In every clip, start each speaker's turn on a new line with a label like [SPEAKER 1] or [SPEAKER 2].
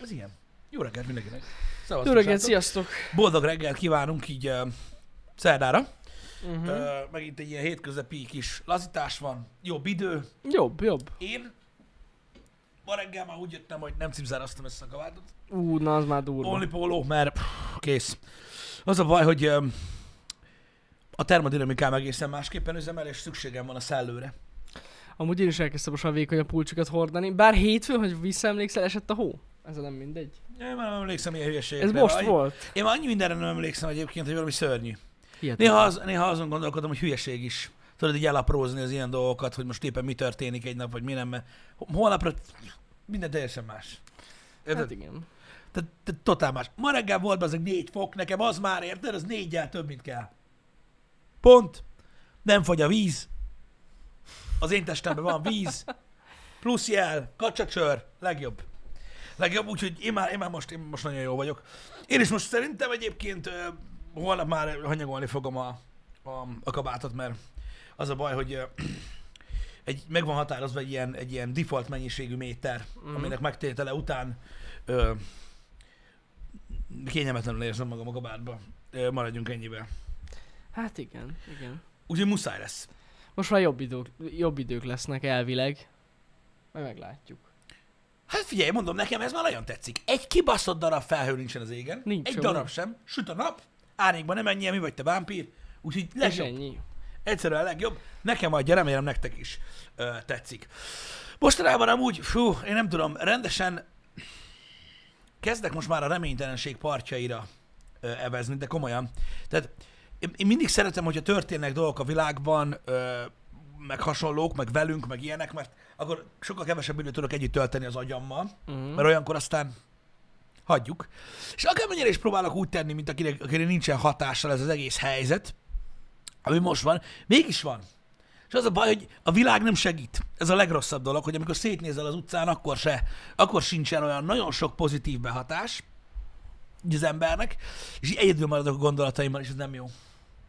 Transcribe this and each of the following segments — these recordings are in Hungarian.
[SPEAKER 1] Ez ilyen. Jó reggelt mindenkinek. Szevasztok,
[SPEAKER 2] Jó reggelt, sziasztok!
[SPEAKER 1] Boldog reggelt kívánunk így uh, szerdára.
[SPEAKER 2] Uh-huh.
[SPEAKER 1] Uh, megint egy ilyen hétköznapi kis lazítás van, jobb idő.
[SPEAKER 2] Jobb, jobb.
[SPEAKER 1] Én ma reggel már úgy jöttem, hogy nem cipzároztam ezt a kabátot.
[SPEAKER 2] Ú, na az már durva.
[SPEAKER 1] Only póló, mert pff, kész. Az a baj, hogy um, a termodinamikám egészen másképpen üzemel, és szükségem van a szellőre.
[SPEAKER 2] Amúgy én is elkezdtem most a vékony a pulcsokat hordani. Bár hétfő, hogy visszaemlékszel, esett a hó. Ez nem mindegy.
[SPEAKER 1] Én már nem emlékszem ilyen hülyeségekre.
[SPEAKER 2] Ez most volt.
[SPEAKER 1] Én már annyi mindenre nem emlékszem egyébként, hogy valami szörnyű.
[SPEAKER 2] Hihetetlen.
[SPEAKER 1] Néha, az, néha azon gondolkodom, hogy hülyeség is. Tudod, így elaprózni az ilyen dolgokat, hogy most éppen mi történik egy nap, vagy mi nem. mert Holnapra minden teljesen más. Érted?
[SPEAKER 2] Hát igen.
[SPEAKER 1] Tehát te, totál más. Ma reggel volt az egy négy fok, nekem az már érted, az négyel több, mint kell. Pont. Nem fogy a víz. Az én testemben van víz. Plusz jel, kacsacsör, legjobb. Legjobb, úgyhogy én már, én már most, én most nagyon jó vagyok. Én is most szerintem egyébként ö, holnap már hanyagolni fogom a, a, a kabátot, mert az a baj, hogy ö, egy, meg van határozva egy ilyen, egy ilyen default mennyiségű méter,
[SPEAKER 2] Mhm.
[SPEAKER 1] aminek megtétele után ö, kényelmetlenül érzem magam a kabátba. Ö, maradjunk ennyivel.
[SPEAKER 2] Hát igen, igen.
[SPEAKER 1] Úgyhogy muszáj lesz.
[SPEAKER 2] Most már jobb idők, jobb idők lesznek elvileg. Majd meglátjuk.
[SPEAKER 1] Hát figyelj, mondom, nekem ez már nagyon tetszik. Egy kibaszott darab felhő nincsen az égen.
[SPEAKER 2] Nincs
[SPEAKER 1] Egy
[SPEAKER 2] semmi.
[SPEAKER 1] darab sem. Süt a nap, árnyékban nem menjél, mi vagy te vámpír. Úgyhogy legjobb.
[SPEAKER 2] ennyi.
[SPEAKER 1] Egyszerűen a legjobb. Nekem adja, remélem nektek is ö, tetszik. Mostanában amúgy, fú, én nem tudom, rendesen kezdek most már a reménytelenség partjaira ö, evezni, de komolyan. Tehát én mindig szeretem, hogyha történnek dolgok a világban, ö, meg hasonlók, meg velünk, meg ilyenek, mert akkor sokkal kevesebb időt tudok együtt tölteni az agyammal,
[SPEAKER 2] Uh-huh.
[SPEAKER 1] mert olyankor aztán hagyjuk. És akármennyire is próbálok úgy tenni, mint akinek, akinek nincsen hatással ez az egész helyzet, ami most van, mégis van. És az a baj, hogy a világ nem segít. Ez a legrosszabb dolog, hogy amikor szétnézel az utcán, akkor se, akkor sincsen olyan nagyon sok pozitív behatás az embernek, és egyedül maradok a gondolataimmal, és ez nem jó.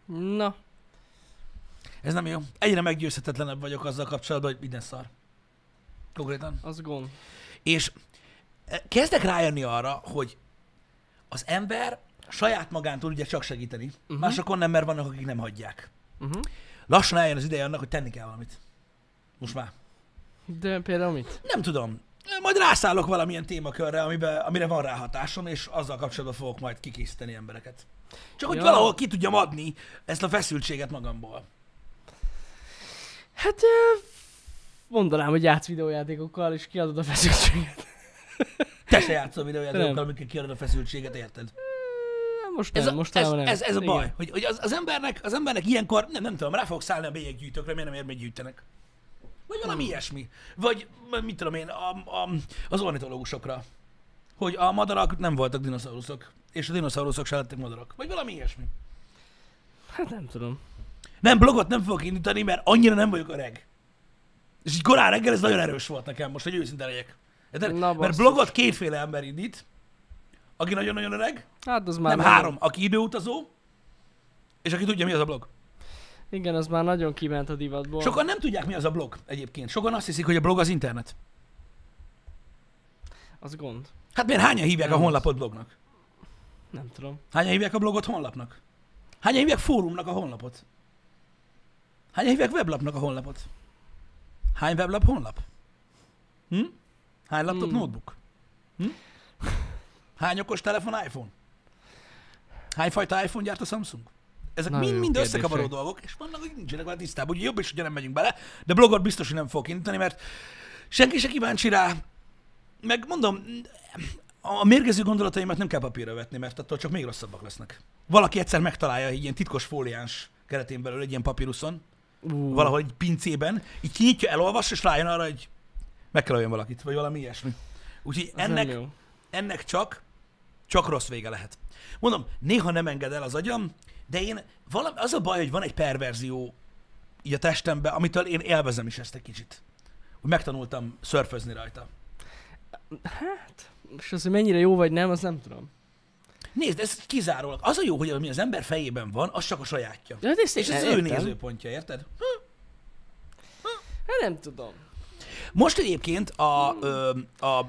[SPEAKER 2] Na,
[SPEAKER 1] Ez nem jó. Egyre meggyőzhetetlenebb vagyok azzal kapcsolatban, hogy minden szar. Konkrétan.
[SPEAKER 2] az gond.
[SPEAKER 1] És eh, kezdek rájönni arra, hogy az ember saját magán tud ugye csak segíteni, uh-huh. Másokon nem, mert vannak, akik nem hagyják.
[SPEAKER 2] Uh-huh.
[SPEAKER 1] Lassan eljön az ideje annak, hogy tenni kell valamit. Most már.
[SPEAKER 2] De például mit?
[SPEAKER 1] Nem tudom. Majd rászállok valamilyen témakörre, amibe, amire van ráhatásom, és azzal kapcsolatban fogok majd kikészíteni embereket. Csak hogy
[SPEAKER 2] Ja.
[SPEAKER 1] valahol ki tudjam adni ezt a feszültséget magamból.
[SPEAKER 2] Hát mondanám, hogy játsz videójátékokkal, és kiadod a feszültséget.
[SPEAKER 1] Te se játszol videójátékokkal, amikor kiadod a feszültséget, érted?
[SPEAKER 2] Most
[SPEAKER 1] Ez
[SPEAKER 2] nem,
[SPEAKER 1] a,
[SPEAKER 2] most
[SPEAKER 1] ez,
[SPEAKER 2] nem.
[SPEAKER 1] ez, ez a
[SPEAKER 2] Igen.
[SPEAKER 1] baj, hogy, hogy az, az, embernek, az embernek ilyenkor, nem, nem tudom, rá fogok szállni a bélyeggyűjtőkre, miért nem ér, gyűjtenek. Vagy valami
[SPEAKER 2] Hmm.
[SPEAKER 1] ilyesmi. Vagy mit tudom én, a, a, az ornitológusokra. Hogy a madarak nem voltak dinoszauruszok, és a dinoszauruszok se lettek madarak. Vagy valami ilyesmi.
[SPEAKER 2] Hát nem tudom.
[SPEAKER 1] Nem, blogot nem fogok indítani, mert annyira nem vagyok öreg. És így korán reggel ez nagyon erős volt nekem, most, hogy őszinte legyek. Érted?
[SPEAKER 2] Na,
[SPEAKER 1] Mert blogot kétféle ember indít, aki nagyon-nagyon öreg,
[SPEAKER 2] Hát az már
[SPEAKER 1] nem
[SPEAKER 2] nagyon-
[SPEAKER 1] három, aki időutazó, és aki tudja, mi az a blog.
[SPEAKER 2] Igen, az már nagyon kiment a divatból.
[SPEAKER 1] Sokan nem tudják, mi az a blog egyébként. Sokan azt hiszik, hogy a blog az internet.
[SPEAKER 2] Az gond.
[SPEAKER 1] Hát miért hányan hívják a
[SPEAKER 2] Nem.
[SPEAKER 1] honlapot blognak?
[SPEAKER 2] Nem tudom.
[SPEAKER 1] Hányan hívják a blogot honlapnak? Hányan hívják fórumnak a honlapot? Hányan hívják weblapnak a honlapot? Hány weblap honlap? Hm? Hány laptop
[SPEAKER 2] Hmm.
[SPEAKER 1] notebook? Hm? Hány okos telefon iPhone? Hány fajta iPhone gyárt a Samsung? Ezek mind-mind összekavaró dolgok, és vannak, akik nincsenek vele tisztában, úgyhogy jobb is, hogyha nem megyünk bele, de blogot biztos, hogy nem fog indítani, mert senki se kíváncsi rá, meg mondom, a mérgező gondolataimat nem kell papírra vetni, mert attól csak még rosszabbak lesznek. Valaki egyszer megtalálja egy ilyen titkos fóliáns keretén belül egy ilyen papíruszon,
[SPEAKER 2] Uh,
[SPEAKER 1] valahol egy pincében, így kinyitja, elolvassa, és rájön arra, hogy meg kell olyan valakit, vagy valami ilyesmi. Úgyhogy
[SPEAKER 2] az
[SPEAKER 1] ennek, ennek csak, csak rossz vége lehet. Mondom, néha nem enged el az agyam, de én valami, az a baj, hogy van egy perverzió így a testemben, amitől én élvezem is ezt egy kicsit. Hogy megtanultam szörfözni rajta.
[SPEAKER 2] És az, hogy mennyire jó vagy nem, az nem tudom.
[SPEAKER 1] Nézd, ez kizárólag. Az a jó, hogy ami az ember fejében van, az csak a sajátja.
[SPEAKER 2] Ezt
[SPEAKER 1] És ez az ő nézőpontja, érted?
[SPEAKER 2] Hát nem tudom.
[SPEAKER 1] Most egyébként a, ö, a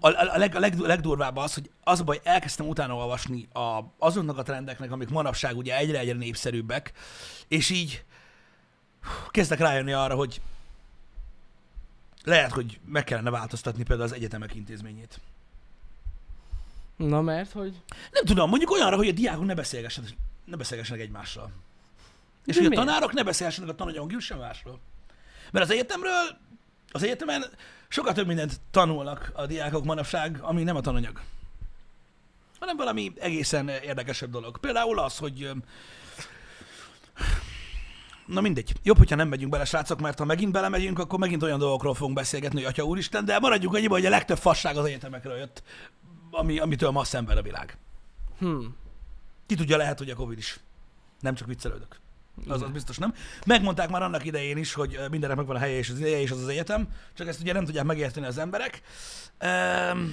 [SPEAKER 1] a, a, leg, a leg, legdurvább az, hogy az a baj, elkezdtem utána olvasni a, azoknak a trendeknek, amik manapság ugye egyre-egyre népszerűbbek, és így kezdek rájönni arra, hogy lehet, hogy meg kellene változtatni például az egyetemek intézményét.
[SPEAKER 2] Na mert, hogy...
[SPEAKER 1] Nem tudom, mondjuk olyanra, hogy a diákok ne beszélgessenek, ne beszélgessenek egymással. És
[SPEAKER 2] De
[SPEAKER 1] hogy a tanárok ne beszélgessenek a tananyagról sem másról. Mert az egyetemről, az egyetemen sokkal több mindent tanulnak a diákok manapság, ami nem a tananyag. Hanem valami egészen érdekesebb dolog. Például az, hogy Na mindegy. Jobb, hogyha nem megyünk bele, srácok, mert ha megint belemegyünk, akkor megint olyan dolgokról fogunk beszélgetni, hogy atya úristen, de maradjunk annyiba, hogy a legtöbb fasság az egyetemekről jött, ami, amitől ma szenved a világ.
[SPEAKER 2] Hm.
[SPEAKER 1] Ki tudja, lehet, hogy a Covid is. Nem csak viccelődök. Az, az biztos nem. Megmondták már annak idején is, hogy ö, mindennek megvan a helye és az ideje és az az egyetem, csak ezt ugye nem tudják megérteni az emberek. Üm,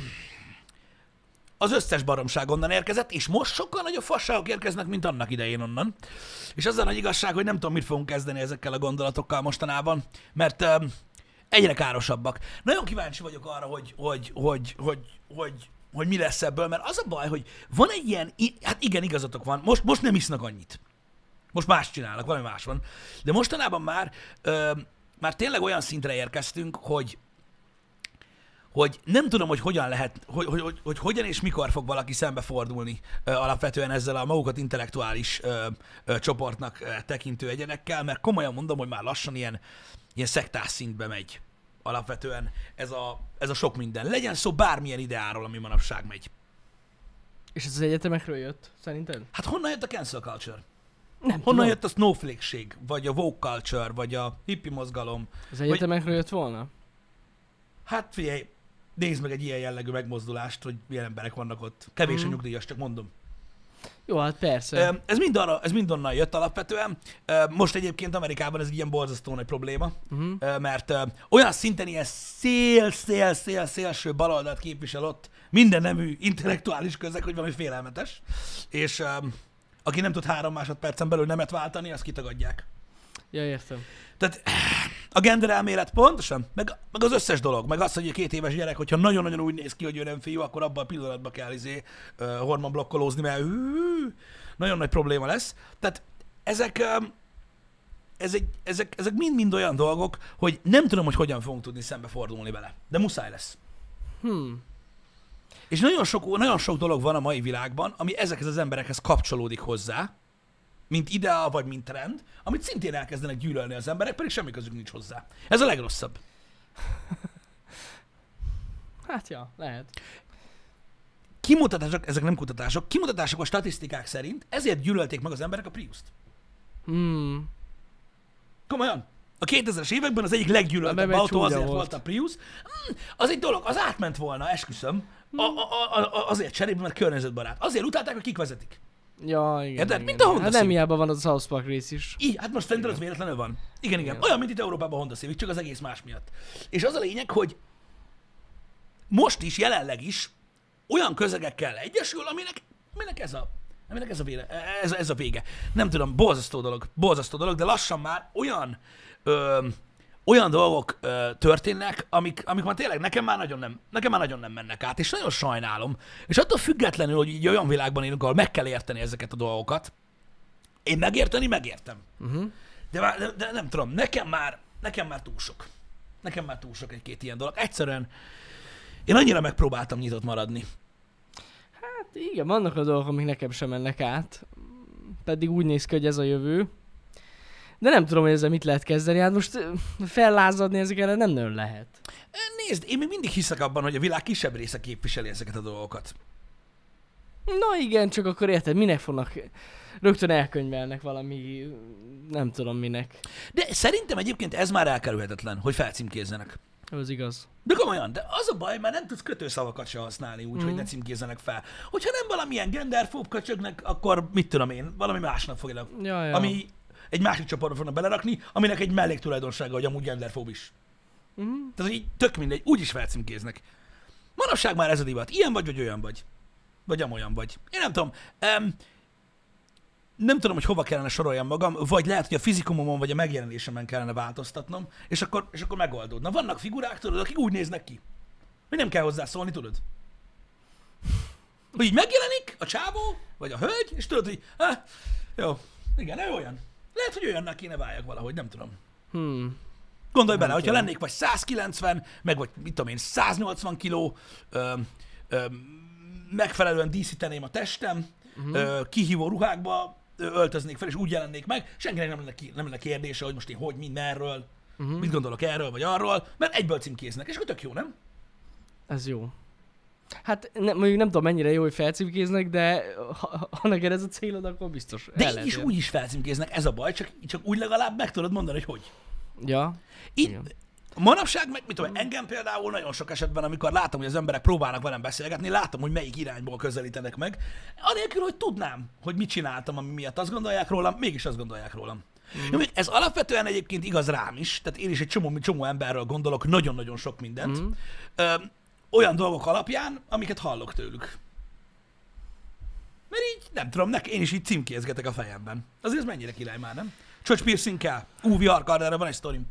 [SPEAKER 1] az összes baromság onnan érkezett, és most sokkal nagyobb fasságok érkeznek, mint annak idején onnan. És az a nagy igazság, hogy nem tudom, mit fogunk kezdeni ezekkel a gondolatokkal mostanában, mert um, egyre károsabbak. Nagyon kíváncsi vagyok arra, hogy, hogy, hogy, hogy, hogy, hogy mi lesz ebből, mert az a baj, hogy van egy ilyen, hát igen, igazatok van, most, most nem isznak annyit. Most más csinálnak, valami más van. De mostanában már, ö, már tényleg olyan szintre érkeztünk, hogy hogy nem tudom, hogy hogyan lehet, hogy, hogy, hogy, hogy hogyan és mikor fog valaki szembefordulni ö, alapvetően ezzel a magukat intellektuális ö, ö, csoportnak ö, tekintő egyenekkel, mert komolyan mondom, hogy már lassan ilyen, ilyen szektás szintbe megy alapvetően ez a, ez a sok minden. Legyen szó bármilyen ideáról, ami manapság megy.
[SPEAKER 2] És ez az egyetemekről jött, szerinted?
[SPEAKER 1] Hát honnan jött a cancel culture?
[SPEAKER 2] Nem
[SPEAKER 1] Honnan
[SPEAKER 2] tudom.
[SPEAKER 1] jött a snowflake-ség, vagy a woke culture, vagy a hippie mozgalom?
[SPEAKER 2] Az egyetemekről jött volna?
[SPEAKER 1] Hát figyelj, nézd meg egy ilyen jellegű megmozdulást, hogy milyen emberek vannak ott. Kevés a
[SPEAKER 2] Mhm.
[SPEAKER 1] nyugdíjas, csak mondom.
[SPEAKER 2] Jó, hát persze.
[SPEAKER 1] Ez mind, arra, ez mind onnan jött alapvetően. Most egyébként Amerikában ez egy ilyen borzasztó nagy probléma,
[SPEAKER 2] Uh-huh.
[SPEAKER 1] mert olyan szinten ilyen szél, szél, szél, szélső baloldalt képvisel ott minden nemű intellektuális közeg, hogy valami félelmetes. És aki nem tud három másodpercen belül nemet váltani, azt kitagadják.
[SPEAKER 2] Ja, értem.
[SPEAKER 1] Tehát a gender elmélet pontosan, meg, meg az összes dolog, meg az, hogy a két éves gyerek, hogyha nagyon-nagyon úgy néz ki, hogy ő nem fiú, akkor abban a pillanatban kell izé, uh, hormonblokkolózni, mert hű, nagyon nagy probléma lesz. Tehát ezek, um, ezek, ezek, ezek mind-mind olyan dolgok, hogy nem tudom, hogy hogyan fogunk tudni szembefordulni vele. De muszáj lesz.
[SPEAKER 2] Hmm.
[SPEAKER 1] És nagyon sok, nagyon sok dolog van a mai világban, ami ezekhez az emberekhez kapcsolódik hozzá, mint ideál, vagy mint trend, amit szintén elkezdenek gyűlölni az emberek, pedig semmi közük nincs hozzá. Ez a legrosszabb.
[SPEAKER 2] Hát ja, lehet.
[SPEAKER 1] Kimutatások, ezek nem kutatások, kimutatások a statisztikák szerint, ezért gyűlölték meg az emberek a Prius-t.
[SPEAKER 2] Hmm.
[SPEAKER 1] Komolyan. A 2000-es években az egyik leggyűlöltebb
[SPEAKER 2] egy
[SPEAKER 1] autó azért volt.
[SPEAKER 2] volt.
[SPEAKER 1] a Prius. Hmm, az egy dolog, az átment volna, esküszöm. A, a, a, a, azért cserébe, mert környezetbarát. Azért utálták, hogy kik vezetik.
[SPEAKER 2] Ja, igen.
[SPEAKER 1] Érted? Mint a. Honda
[SPEAKER 2] Hát nem
[SPEAKER 1] Civic.
[SPEAKER 2] hiába van az a South Park rész is.
[SPEAKER 1] Így, hát most szerintem az véletlenül van. Igen, igen.
[SPEAKER 2] Igen.
[SPEAKER 1] Olyan, mint itt Európában a Honda Civic, csak az egész más miatt. És az a lényeg, hogy most is, jelenleg is olyan közegekkel egyesül, aminek, aminek ez a aminek ez a, véle, ez, ez a vége. Nem tudom, borzasztó dolog, borzasztó dolog, de lassan már olyan ö, olyan dolgok ö, történnek, amik, amik már tényleg nekem már, nagyon nem, nekem már nagyon nem mennek át, és nagyon sajnálom. És attól függetlenül, hogy így olyan világban élünk, ahol meg kell érteni ezeket a dolgokat, én megérteni, megértem.
[SPEAKER 2] Uh-huh.
[SPEAKER 1] De, már, de, de nem tudom, nekem már, nekem már túl sok. Nekem már túl sok egy-két ilyen dolog. Egyszerűen én annyira megpróbáltam nyitott maradni.
[SPEAKER 2] Hát igen, vannak a dolgok, amik nekem sem mennek át. Pedig úgy néz ki, hogy ez a jövő. De nem tudom, hogy ezzel mit lehet kezdeni. Hát most fellázadni ezek ellen nem nagyon lehet.
[SPEAKER 1] Nézd, én még mindig hiszek abban, hogy a világ kisebb része képviseli ezeket a dolgokat.
[SPEAKER 2] Na igen, csak akkor érted, minek fognak... Rögtön elkönyvelnek valami... Nem tudom minek.
[SPEAKER 1] De szerintem egyébként ez már elkerülhetetlen, hogy felcímkézzenek.
[SPEAKER 2] Ez igaz.
[SPEAKER 1] De komolyan, de az a baj, már nem tudsz kötőszavakat se használni úgy, mm. hogy ne címkézzenek fel. Hogyha nem valamilyen genderfób köcsögnek, akkor mit tudom én, valami másnak fogják.
[SPEAKER 2] Ja, ja.
[SPEAKER 1] Ami egy másik csoportba fognak belerakni, aminek egy melléktulajdonsága, hogy amúgy genderfób is.
[SPEAKER 2] Mhm.
[SPEAKER 1] Tehát így tök mindegy, úgy is felcímkéznek. Manapság már ez a divat. Ilyen vagy, vagy olyan vagy. Vagy amolyan vagy. Én nem tudom. Um, nem tudom, hogy hova kellene soroljam magam, vagy lehet, hogy a fizikumomon vagy a megjelenésemen kellene változtatnom, és akkor, és akkor megoldódna. Vannak figurák, tudod, akik úgy néznek ki. Hogy nem kell hozzászólni, tudod? Hogy így megjelenik a csávó, vagy a hölgy, és tudod, hogy ah, jó, igen, ő olyan. Lehet, hogy olyannak kéne váljak valahogy, nem tudom.
[SPEAKER 2] Hmm.
[SPEAKER 1] Gondolj bele,
[SPEAKER 2] Nem
[SPEAKER 1] hogyha
[SPEAKER 2] tudom.
[SPEAKER 1] lennék vagy 190, meg vagy mit tudom én, 180 kiló, ö, ö, megfelelően díszíteném a testem, uh-huh. ö, kihívó ruhákba ö, öltöznék fel, és úgy jelennék meg, senkinek nem lenne, ki, nem lenne kérdése, hogy most én hogy, mind, merről, uh-huh. mit gondolok erről vagy arról, mert egyből címkéznek, és akkor tök jó, nem?
[SPEAKER 2] Ez jó. Hát ne, mondjuk nem tudom mennyire jó, hogy felcímkéznek, de ha, ha neked ez a célod, akkor biztos
[SPEAKER 1] De így is úgy is felcímkéznek, ez a baj, csak, csak úgy legalább meg tudod mondani, hogy hogy.
[SPEAKER 2] Ja.
[SPEAKER 1] Így,
[SPEAKER 2] Igen.
[SPEAKER 1] manapság, meg mit tudom, engem például nagyon sok esetben, amikor látom, hogy az emberek próbálnak velem beszélgetni, látom, hogy melyik irányból közelítenek meg, anélkül, hogy tudnám, hogy mit csináltam, ami miatt azt gondolják rólam, mégis azt gondolják rólam. Mm. Ez alapvetően egyébként igaz rám is, tehát én is egy csomó, csomó emberről gondolok nagyon-nagyon sok mindent, mm. ö, olyan dolgok alapján, amiket hallok tőlük. Mert így, nem tudom, nek, én is így címkézgetek a fejemben. Azért ez mennyire király már, nem? Csöcs piercing kell. Ú, VR card, erre van egy sztorim.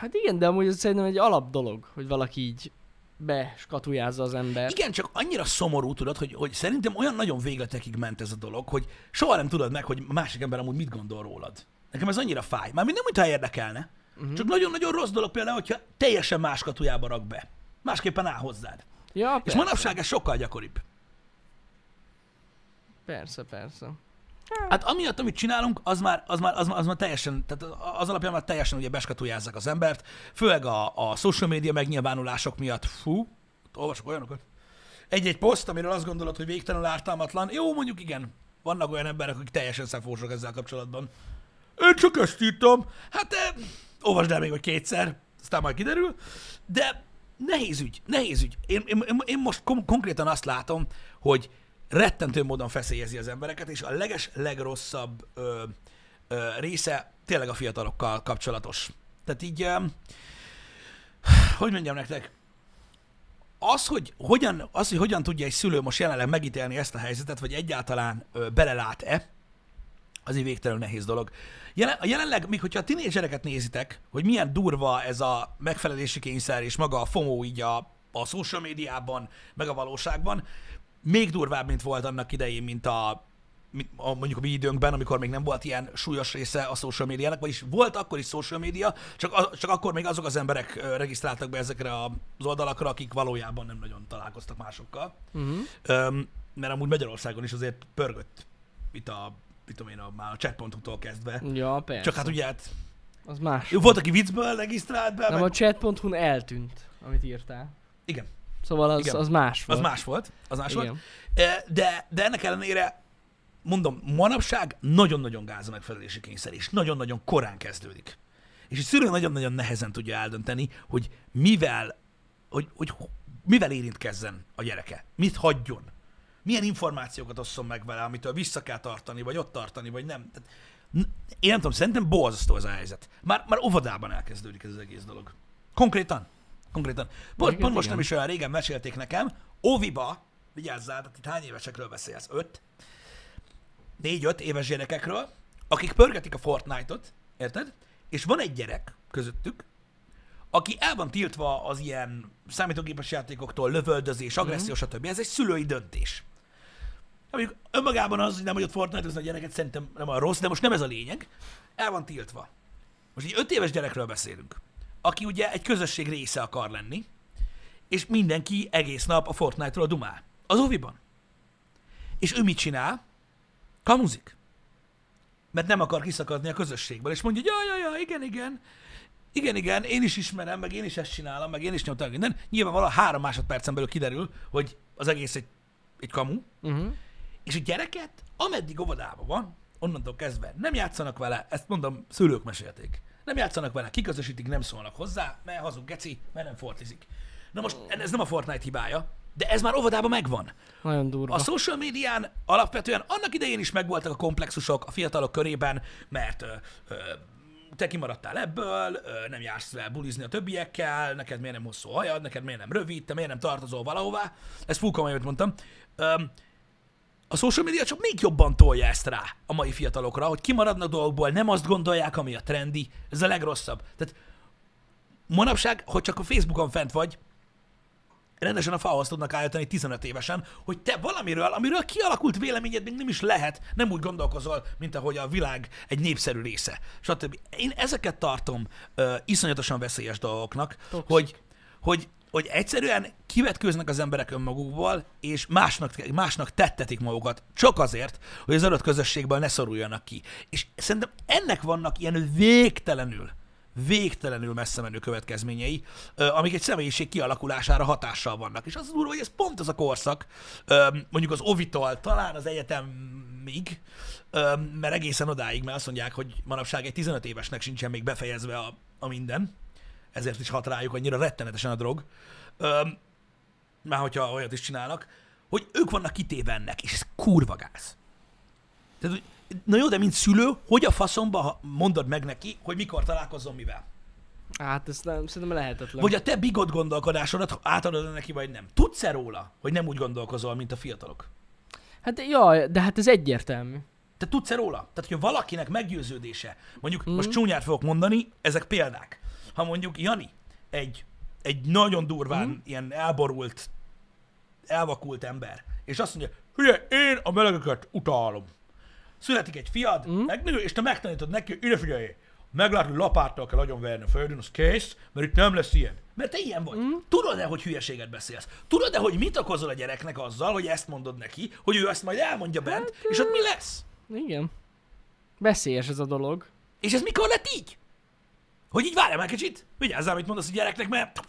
[SPEAKER 2] Hát igen, de amúgy ez szerintem egy alap dolog, hogy valaki így beskatujázza az ember.
[SPEAKER 1] Igen, csak annyira szomorú, tudod, hogy, hogy szerintem olyan nagyon végletekig ment ez a dolog, hogy soha nem tudod meg, hogy a másik ember amúgy mit gondol rólad. Nekem ez annyira fáj. Már nem, mintha érdekelne. Uh-huh. Csak nagyon-nagyon rossz dolog például, hogyha teljesen más katujába rak be. Másképpen áll hozzád.
[SPEAKER 2] Ja,
[SPEAKER 1] És
[SPEAKER 2] persze,
[SPEAKER 1] manapság ez sokkal gyakoribb.
[SPEAKER 2] persze, persze.
[SPEAKER 1] Hát amiatt, amit csinálunk, az már, az már, az már, az már teljesen, tehát az alapján már teljesen ugye beskatujázzák az embert, főleg a, a social media megnyilvánulások miatt. Fú, olvasok olyanokat. Egy-egy poszt, amiről azt gondolod, hogy végtelenül ártalmatlan. Jó, mondjuk igen, vannak olyan emberek, akik teljesen szefósok ezzel kapcsolatban. Én csak ezt írtam. Hát eh, olvasd el még vagy kétszer, aztán majd kiderül. De nehéz ügy, nehéz ügy. Én, én, én- most kom- konkrétan azt látom, hogy rettentő módon feszélyezi az embereket, és a leges, legrosszabb ö, ö, része tényleg a fiatalokkal kapcsolatos. Tehát így, ö, hogy mondjam nektek, az, hogy hogyan, az, hogy hogyan tudja egy szülő most jelenleg megítélni ezt a helyzetet, vagy egyáltalán ö, belelát-e, az egy végtelenül nehéz dolog. Jelen, jelenleg, még hogyha a tinédzsereket nézitek, hogy milyen durva ez a megfelelési kényszer, és maga a FOMO így a, a social médiában, meg a valóságban, még durvább, mint volt annak idején, mint a, a mondjuk a mi időnkben, amikor még nem volt ilyen súlyos része a social médiának, vagyis volt akkor is social média, csak, csak akkor még azok az emberek regisztráltak be ezekre az oldalakra, akik valójában nem nagyon találkoztak másokkal.
[SPEAKER 2] Uh-huh.
[SPEAKER 1] Öm, mert amúgy Magyarországon is azért pörgött itt a, mit tudom én, a, már a chat.hu-tól kezdve.
[SPEAKER 2] Ja, persze.
[SPEAKER 1] Csak hát ugye hát,
[SPEAKER 2] Az más.
[SPEAKER 1] volt, aki viccből regisztrált be,
[SPEAKER 2] Nem,
[SPEAKER 1] meg...
[SPEAKER 2] a chat.hu-n eltűnt, amit írtál.
[SPEAKER 1] Igen,
[SPEAKER 2] Szóval az,
[SPEAKER 1] Igen.
[SPEAKER 2] az más volt.
[SPEAKER 1] az más volt, az más volt.
[SPEAKER 2] Igen.
[SPEAKER 1] E, De, de ennek ellenére, mondom, manapság nagyon-nagyon gáz a megfelelési kényszer, és nagyon-nagyon korán kezdődik. És a szülő nagyon-nagyon nehezen tudja eldönteni, hogy mivel, hogy, hogy mivel érintkezzen a gyereke, mit hagyjon, milyen információkat osszon meg vele, amitől vissza kell tartani, vagy ott tartani, vagy nem. Tehát, én nem tudom, szerintem borzasztó ez a helyzet. Már, már óvodában elkezdődik ez az egész dolog. Konkrétan. Konkrétan. Pont,
[SPEAKER 2] Igen,
[SPEAKER 1] pont most nem is olyan régen mesélték nekem, Óviba, vigyázzál, tehát itt hány évesekről beszélsz? Öt? Négy-öt éves gyerekekről, akik pörgetik a Fortnite-ot, érted? És van egy gyerek közöttük, aki el van tiltva az ilyen számítógépes játékoktól, lövöldözés, agresszió,
[SPEAKER 2] Mhm.
[SPEAKER 1] stb. Ez egy szülői döntés. Mondjuk önmagában az, hogy nem hagyott Fortnite, a gyereket szerintem nem a rossz, de most nem ez a lényeg. El van tiltva. Most egy öt éves gyerekről beszélünk, aki ugye egy közösség része akar lenni, és mindenki egész nap a Fortnite-ról dumál. Az oviban. És ő mit csinál? Kamuzik. Mert nem akar kiszakadni a közösségből, és mondja, hogy ja, ja, ja, igen, igen, igen, igen, én is ismerem, meg én is ezt csinálom, meg én is nyomtam minden. Nyilvánvalóan három másodpercen belül kiderül, hogy az egész egy, egy kamu,
[SPEAKER 2] Uh-huh.
[SPEAKER 1] És a gyereket, ameddig óvodában van, onnantól kezdve nem játszanak vele, ezt mondom, szülők mesélték. Nem játszanak vele, kiközösítik, nem szólnak hozzá, mert hazug geci, mert nem fortizik. Na most ez nem a Fortnite hibája, de ez már óvodában megvan.
[SPEAKER 2] Nagyon durva.
[SPEAKER 1] A social médián alapvetően annak idején is megvoltak a komplexusok a fiatalok körében, mert ö, ö, te kimaradtál ebből, ö, nem jársz el bulizni a többiekkel, neked miért nem hosszú hajad, neked miért nem rövid, te miért nem tartozol valahová. Ez fú komoly, amit mondtam. Öm, a social media csak még jobban tolja ezt rá a mai fiatalokra, hogy kimaradnak dolgokból, nem azt gondolják, ami a trendi. Ez a legrosszabb. Tehát manapság, hogy csak a Facebookon fent vagy, rendesen a fahoz tudnak állítani 15 évesen, hogy te valamiről, amiről kialakult véleményed még nem is lehet, nem úgy gondolkozol, mint ahogy a világ egy népszerű része. Stb. Én ezeket tartom uh, iszonyatosan veszélyes dolgoknak,
[SPEAKER 2] Toxic.
[SPEAKER 1] hogy, hogy, hogy egyszerűen kivetkőznek az emberek önmagukból, és másnak, másnak tettetik magukat, csak azért, hogy az adott közösségből ne szoruljanak ki. És szerintem ennek vannak ilyen végtelenül, végtelenül messze menő következményei, amik egy személyiség kialakulására hatással vannak. És az durva, hogy ez pont az a korszak, mondjuk az ovitól, talán az egyetemig, mert egészen odáig, mert azt mondják, hogy manapság egy 15 évesnek sincsen még befejezve a, a minden, ezért is hat rájuk annyira rettenetesen a drog, ö, már hogyha olyat is csinálnak, hogy ők vannak kitéve ennek, és ez kurva gáz. Tehát, na jó, de mint szülő, hogy a faszomba mondod meg neki, hogy mikor találkozzon mivel?
[SPEAKER 2] Hát ez nem, szerintem lehetetlen.
[SPEAKER 1] Vagy a te bigot gondolkodásodat átadod neki, vagy nem. Tudsz-e róla, hogy nem úgy gondolkozol, mint a fiatalok?
[SPEAKER 2] Hát jaj, de hát ez egyértelmű.
[SPEAKER 1] Te tudsz-e róla? Tehát, hogy valakinek meggyőződése, mondjuk mm. most csúnyát fogok mondani, ezek példák. Ha mondjuk Jani egy, egy nagyon durván mm. ilyen elborult, elvakult ember, és azt mondja, hülye, én a melegeket utálom. Születik egy fiad, mm. megnő, és te megtanítod neki, hogy ide figyelj, meglátod, hogy lapáttal kell nagyon verni a földön, az kész, mert itt nem lesz ilyen. Mert te ilyen vagy. Mm. Tudod-e, hogy hülyeséget beszélsz? Tudod-e, hogy mit okozol a gyereknek azzal, hogy ezt mondod neki, hogy ő ezt majd elmondja bent,
[SPEAKER 2] Hát,
[SPEAKER 1] és ott mi lesz?
[SPEAKER 2] Igen. Veszélyes ez a dolog.
[SPEAKER 1] És ez mikor lett így? Hogy így várjál már kicsit, vigyázzál, amit mondasz a gyereknek, mert...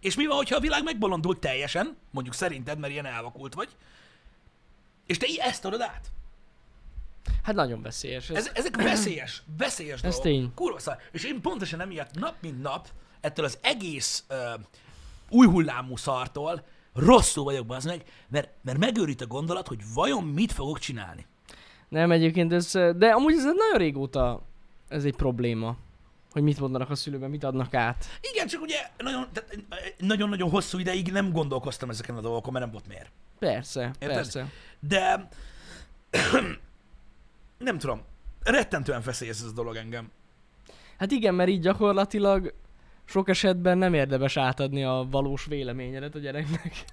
[SPEAKER 1] És mi van, hogyha a világ megbolondult teljesen, mondjuk szerinted, mert ilyen elvakult vagy, és te így ezt adod át?
[SPEAKER 2] Hát nagyon veszélyes. Ez,
[SPEAKER 1] Ez, ezek veszélyes, veszélyes
[SPEAKER 2] Ez
[SPEAKER 1] dolgok.
[SPEAKER 2] tény.
[SPEAKER 1] Kurva szar. És én pontosan emiatt nap mint nap ettől az egész uh, új hullámú szartól rosszul vagyok az meg, mert, mert megőrít a gondolat, hogy vajon mit fogok csinálni.
[SPEAKER 2] Nem egyébként ez, de amúgy ez nagyon régóta ez egy probléma. Hogy mit mondanak a szülőben, mit adnak át.
[SPEAKER 1] Igen, csak ugye nagyon, tehát, nagyon-nagyon hosszú ideig nem gondolkoztam ezeken a dolgokon, mert nem volt miért.
[SPEAKER 2] Persze,
[SPEAKER 1] Érted?
[SPEAKER 2] persze.
[SPEAKER 1] De nem tudom, rettentően feszélyez ez a dolog engem.
[SPEAKER 2] Hát igen, mert így gyakorlatilag sok esetben nem érdemes átadni a valós véleményedet a gyereknek.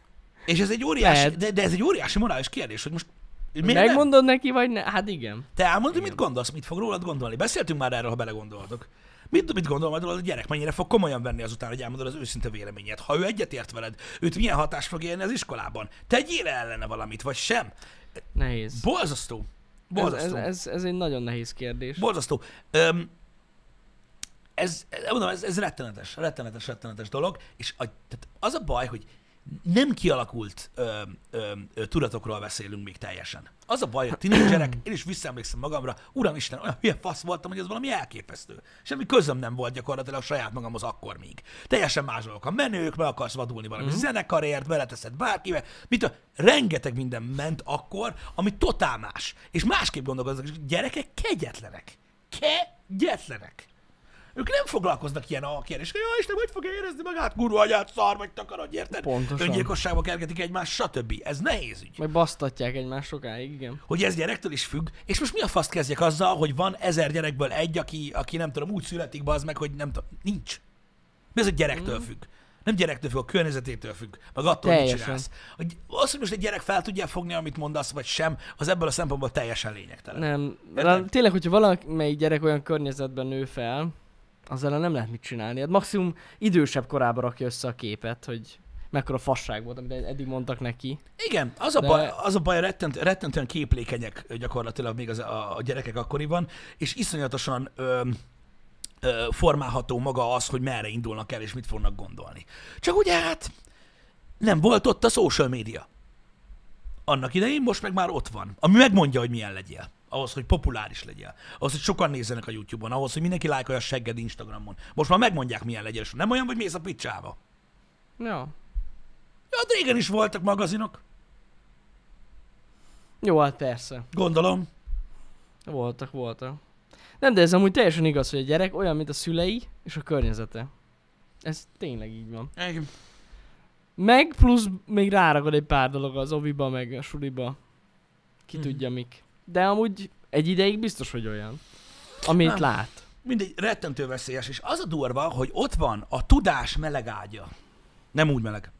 [SPEAKER 1] És ez egy óriási,
[SPEAKER 2] Lehet.
[SPEAKER 1] de, de ez egy óriási morális kérdés, hogy most miért nem?
[SPEAKER 2] Megmondod neki, vagy ne? Hát igen.
[SPEAKER 1] Te elmondod, hogy mit gondolsz, mit fog rólad gondolni. Beszéltünk már erről, ha belegondoltok. Mit, mit gondol majd a gyerek? Mennyire fog komolyan venni azután, hogy elmondod az őszinte véleményét? Ha ő egyetért veled, őt milyen hatás fog érni az iskolában? Tegyél ellene valamit, vagy sem?
[SPEAKER 2] Nehéz.
[SPEAKER 1] Borzasztó.
[SPEAKER 2] Ez,
[SPEAKER 1] Borzasztó.
[SPEAKER 2] ez, ez, ez egy nagyon nehéz kérdés.
[SPEAKER 1] Borzasztó. Öm, ez, ez, mondom, ez, ez rettenetes, rettenetes, rettenetes dolog, és a, tehát az a baj, hogy nem kialakult ö, ö, ö, tudatokról beszélünk még teljesen. Az a baj, hogy tínédzserek, én is visszaemlékszem magamra, uram Isten, olyan hülye fasz voltam, hogy ez valami elképesztő. Semmi közöm nem volt gyakorlatilag saját magamhoz akkor még. Teljesen más dolgok. A menők, meg akarsz vadulni valami mm-hmm. zenekarért, beleteszed bárkivel. Mit a, rengeteg minden ment akkor, ami totál más. És másképp gondolkoznak, és gyerekek kegyetlenek. Kegyetlenek. Ők nem foglalkoznak ilyen a kérdés, hogy Isten, hogy fogja érezni magát, kurva agyát, szar vagy takarod, érted?
[SPEAKER 2] Pontosan.
[SPEAKER 1] Öngyilkosságba kergetik egymást, stb. Ez nehéz ügy.
[SPEAKER 2] Meg basztatják egymást sokáig, igen.
[SPEAKER 1] Hogy ez gyerektől is függ, és most mi a faszt kezdjek azzal, hogy van ezer gyerekből egy, aki, aki nem tudom, úgy születik be az meg, hogy nem tudom, nincs. Mi az, hogy gyerektől függ? Nem gyerektől függ, a környezetétől függ, meg attól, mit
[SPEAKER 2] Teljesen.
[SPEAKER 1] csinálsz. Hogy az, hogy most egy gyerek fel tudja fogni, amit mondasz, vagy sem, az ebből a szempontból teljesen lényegtelen.
[SPEAKER 2] Nem.
[SPEAKER 1] Érted?
[SPEAKER 2] Tényleg, hogyha valamelyik gyerek olyan környezetben nő fel, azzal nem lehet mit csinálni. Hát maximum idősebb korában rakja össze a képet, hogy mekkora fasság volt, amit eddig mondtak neki.
[SPEAKER 1] Igen, az a
[SPEAKER 2] De-
[SPEAKER 1] baj, az a baj rettent, rettentően képlékenyek gyakorlatilag még az, a, a gyerekek akkoriban, és iszonyatosan ö, ö, formálható maga az, hogy merre indulnak el, és mit fognak gondolni. Csak ugye hát nem volt ott a social media. Annak idején most meg már ott van, ami megmondja, hogy milyen legyél. Ahhoz, hogy populáris legyél. Ahhoz, hogy sokan nézzenek a YouTube-on. Ahhoz, hogy mindenki lájkolja a segged Instagramon. Most már megmondják, milyen legyél, és nem olyan, hogy mész a picsába.
[SPEAKER 2] Ja.
[SPEAKER 1] Ja, hát régen is voltak magazinok.
[SPEAKER 2] Jó, hát persze.
[SPEAKER 1] Gondolom.
[SPEAKER 2] Voltak, voltak. Nem, de ez amúgy teljesen igaz, hogy a gyerek olyan, mint a szülei és a környezete. Ez tényleg így van.
[SPEAKER 1] Igen.
[SPEAKER 2] Meg plusz még ráragad egy pár dolog az oviba, meg a suliba. Ki
[SPEAKER 1] Mhm.
[SPEAKER 2] tudja mik. De amúgy egy ideig biztos, hogy olyan. Amit
[SPEAKER 1] Nem.
[SPEAKER 2] lát.
[SPEAKER 1] mindegy, rettentő veszélyes, és az a durva, hogy ott van a tudás meleg ágya. Nem úgy meleg.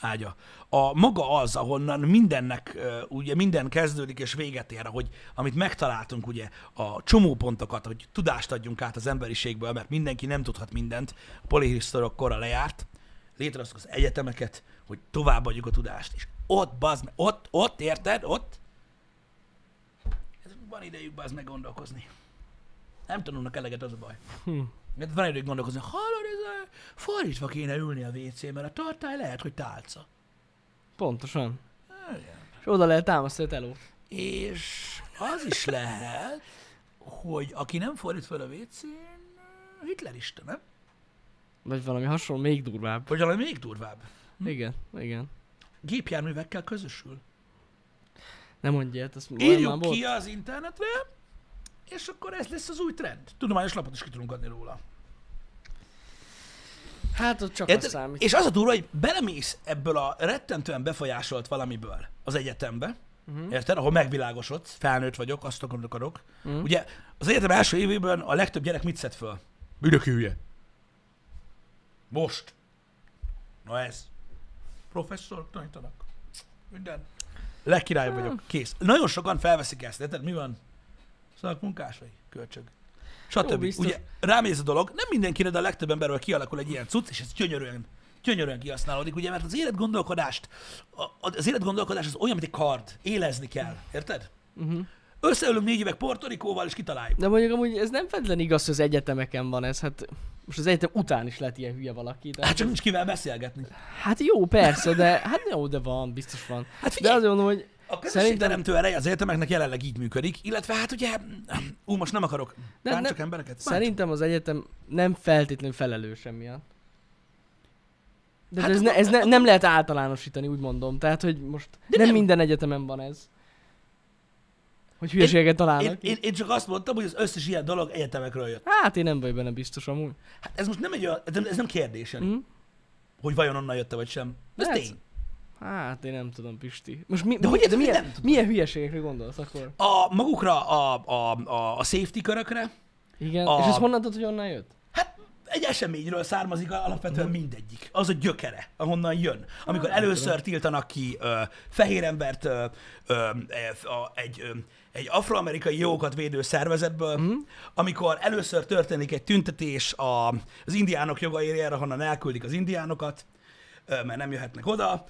[SPEAKER 1] ágya. A maga az, ahonnan mindennek, ugye minden kezdődik és véget ér, hogy amit megtaláltunk ugye a csomópontokat, hogy tudást adjunk át az emberiségből, mert mindenki nem tudhat mindent, a polihisztorok kora lejárt, létrehoztuk az egyetemeket, hogy továbbadjuk a tudást. És ott, bazd ott, ott, érted? Ott van idejük bazd meg gondolkozni. Nem tanulnak eleget, az a baj.
[SPEAKER 2] Hm.
[SPEAKER 1] Mert van idők gondolkozni, hallod, ez a fordítva kéne ülni a WC, mert a tartály lehet, hogy tálca.
[SPEAKER 2] Pontosan.
[SPEAKER 1] Igen.
[SPEAKER 2] És oda lehet támasztani a telót.
[SPEAKER 1] És az is lehet, hogy aki nem fordít fel a WC-n, hitlerista, nem?
[SPEAKER 2] Vagy valami hasonló, még durvább.
[SPEAKER 1] Vagy valami még durvább.
[SPEAKER 2] Igen, igen.
[SPEAKER 1] Gépjárművekkel közösül.
[SPEAKER 2] Nem mondj ilyet, azt
[SPEAKER 1] Írjuk
[SPEAKER 2] volt.
[SPEAKER 1] ki az internetre, és akkor ez lesz az új trend. Tudományos lapot is ki tudunk adni róla.
[SPEAKER 2] Hát ott csak az
[SPEAKER 1] Érted?
[SPEAKER 2] számít.
[SPEAKER 1] És az a durva, hogy belemész ebből a rettentően befolyásolt valamiből az egyetembe,
[SPEAKER 2] Mhm.
[SPEAKER 1] érted? Ahol megvilágosodsz, felnőtt vagyok, azt akarok.
[SPEAKER 2] Mhm.
[SPEAKER 1] Ugye az egyetem első évében a legtöbb gyerek mit szed föl? Mindenki hülye. Most. Na ez. Professzorok tanítanak. Minden. Legkirályabb vagyok. Kész. Nagyon sokan felveszik ezt, érted? Mi van? Szakmunkás vagy? Kölcsög.
[SPEAKER 2] Jó,
[SPEAKER 1] Stb.
[SPEAKER 2] biztos.
[SPEAKER 1] Ugye rámész a dolog, nem mindenkire, de a legtöbb emberről kialakul egy ilyen cucc, és ez gyönyörűen, gyönyörűen kihasználódik, ugye, mert az életgondolkodást, az életgondolkodás az olyan, mint egy kard. Élezni kell, érted?
[SPEAKER 2] Uh-huh.
[SPEAKER 1] Összeülünk négy évek Portorikóval, és kitaláljuk.
[SPEAKER 2] De mondjuk amúgy ez nem feltétlenül igaz, hogy az egyetemeken van ez. Hát most az egyetem után is lehet ilyen hülye valaki. De...
[SPEAKER 1] Hát csak nincs kivel beszélgetni.
[SPEAKER 2] Hát jó, persze, de hát jó, de van, biztos van.
[SPEAKER 1] Hát
[SPEAKER 2] De
[SPEAKER 1] figyelj,
[SPEAKER 2] azért mondom, hogy
[SPEAKER 1] a közösségteremtő ereje az egyetemeknek jelenleg így működik, illetve hát ugye, ú, most nem akarok
[SPEAKER 2] De
[SPEAKER 1] nem,
[SPEAKER 2] nem-
[SPEAKER 1] csak embereket.
[SPEAKER 2] szerintem az egyetem nem feltétlenül felelős emiatt. De
[SPEAKER 1] Hát
[SPEAKER 2] ez, ne, ez ne, nem lehet általánosítani, úgy mondom. Tehát, hogy most
[SPEAKER 1] De
[SPEAKER 2] nem,
[SPEAKER 1] nem.
[SPEAKER 2] minden egyetemen van ez. Hogy hülyeséget találnak.
[SPEAKER 1] Én, én, én, csak azt mondtam, hogy az összes ilyen dolog egyetemekről jött.
[SPEAKER 2] Hát én nem vagy benne biztos amúgy.
[SPEAKER 1] Hát ez most nem egy olyan, ez- nem kérdés,
[SPEAKER 2] Hm?
[SPEAKER 1] hogy vajon onnan jött vagy sem. Ez
[SPEAKER 2] Lehet.
[SPEAKER 1] tény.
[SPEAKER 2] Hát én nem tudom, Pisti. Most mi,
[SPEAKER 1] De hogy
[SPEAKER 2] de milyen,
[SPEAKER 1] nem tudod?
[SPEAKER 2] milyen hülyeségekre gondolsz akkor?
[SPEAKER 1] A magukra, a, a, a, a safety körökre,
[SPEAKER 2] Igen,
[SPEAKER 1] A-
[SPEAKER 2] és ez honnan tudod, hogy onnan jött?
[SPEAKER 1] hát egy eseményről származik alapvetően mindegyik. Az a gyökere, ahonnan jön. Amikor
[SPEAKER 2] Hát,
[SPEAKER 1] először tiltanak ki ö, fehér embert ö, ö, e, egy, ö, egy afroamerikai jogokat védő szervezetből,
[SPEAKER 2] Mhm.
[SPEAKER 1] amikor először történik egy tüntetés a, az indiánok jogaért, ahonnan elküldik az indiánokat, mert nem jöhetnek oda.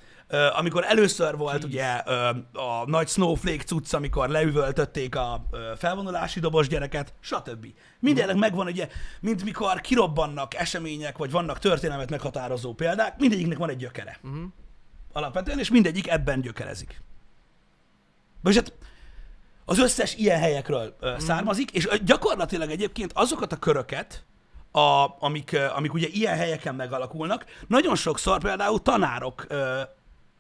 [SPEAKER 1] Amikor először volt ugye ö, a nagy snowflake cucc, amikor leüvöltötték a felvonulási dobos gyereket, stb. Mindennek megvan ugye, mint mikor kirobbannak események, vagy vannak történelmet meghatározó példák, mindegyiknek van egy gyökere.
[SPEAKER 2] Uh-huh.
[SPEAKER 1] Alapvetően, és mindegyik ebben gyökerezik. Vagyis hát az összes ilyen helyekről ö, származik, és gyakorlatilag egyébként azokat a köröket, a, amik, ö, amik ugye ilyen helyeken megalakulnak, nagyon sokszor például tanárok ö,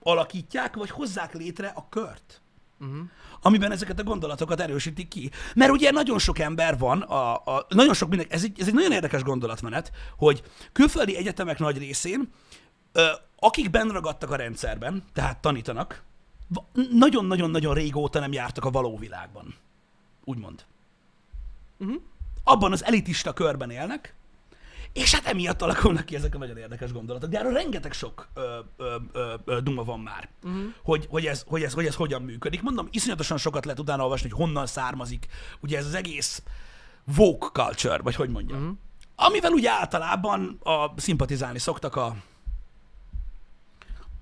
[SPEAKER 1] alakítják, vagy hozzák létre a kört
[SPEAKER 2] Uh-huh.
[SPEAKER 1] amiben ezeket a gondolatokat erősítik ki. Mert ugye nagyon sok ember van, a, a, nagyon sok mindenki, ez egy, ez egy nagyon érdekes gondolatmenet, hogy külföldi egyetemek nagy részén, ö, akik benn ragadtak a rendszerben, tehát tanítanak, nagyon-nagyon-nagyon régóta nem jártak a való világban. Úgymond.
[SPEAKER 2] Uh-huh.
[SPEAKER 1] Abban az elitista körben élnek, és hát emiatt alakulnak ki ezek a nagyon érdekes gondolatok. De erről rengeteg sok ö, ö, ö, ö, duma van már,
[SPEAKER 2] Uh-huh.
[SPEAKER 1] hogy, hogy, ez, hogy, ez, hogy ez hogyan működik. Mondom, iszonyatosan sokat lehet utána olvasni, hogy honnan származik ugye ez az egész woke culture, vagy hogy mondjam.
[SPEAKER 2] Uh-huh.
[SPEAKER 1] Amivel ugye általában a, szimpatizálni szoktak a,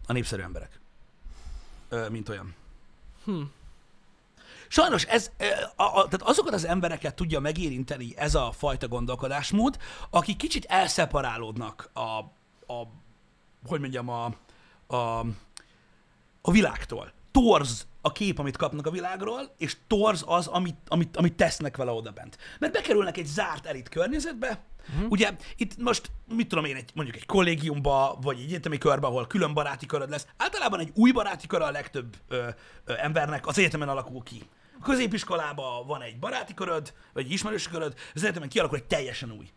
[SPEAKER 1] a népszerű emberek. Mint olyan.
[SPEAKER 2] Hm.
[SPEAKER 1] Sajnos ez, a, a, tehát azokat az embereket tudja megérinteni ez a fajta gondolkodásmód, akik kicsit elszeparálódnak a, a hogy mondjam, a, a, a világtól. Torz a kép, amit kapnak a világról, és torz az, amit, amit, amit tesznek vele oda bent. Mert bekerülnek egy zárt elit környezetbe, uh-huh. ugye itt most, mit tudom én, egy, mondjuk egy kollégiumba, vagy egy egyetemi körbe, ahol külön baráti köröd lesz. Általában egy új baráti kör a legtöbb ö, ö, embernek az egyetemen alakul ki. A középiskolában van egy baráti köröd, vagy egy ismerősi köröd, az egyetemen kialakul egy teljesen új.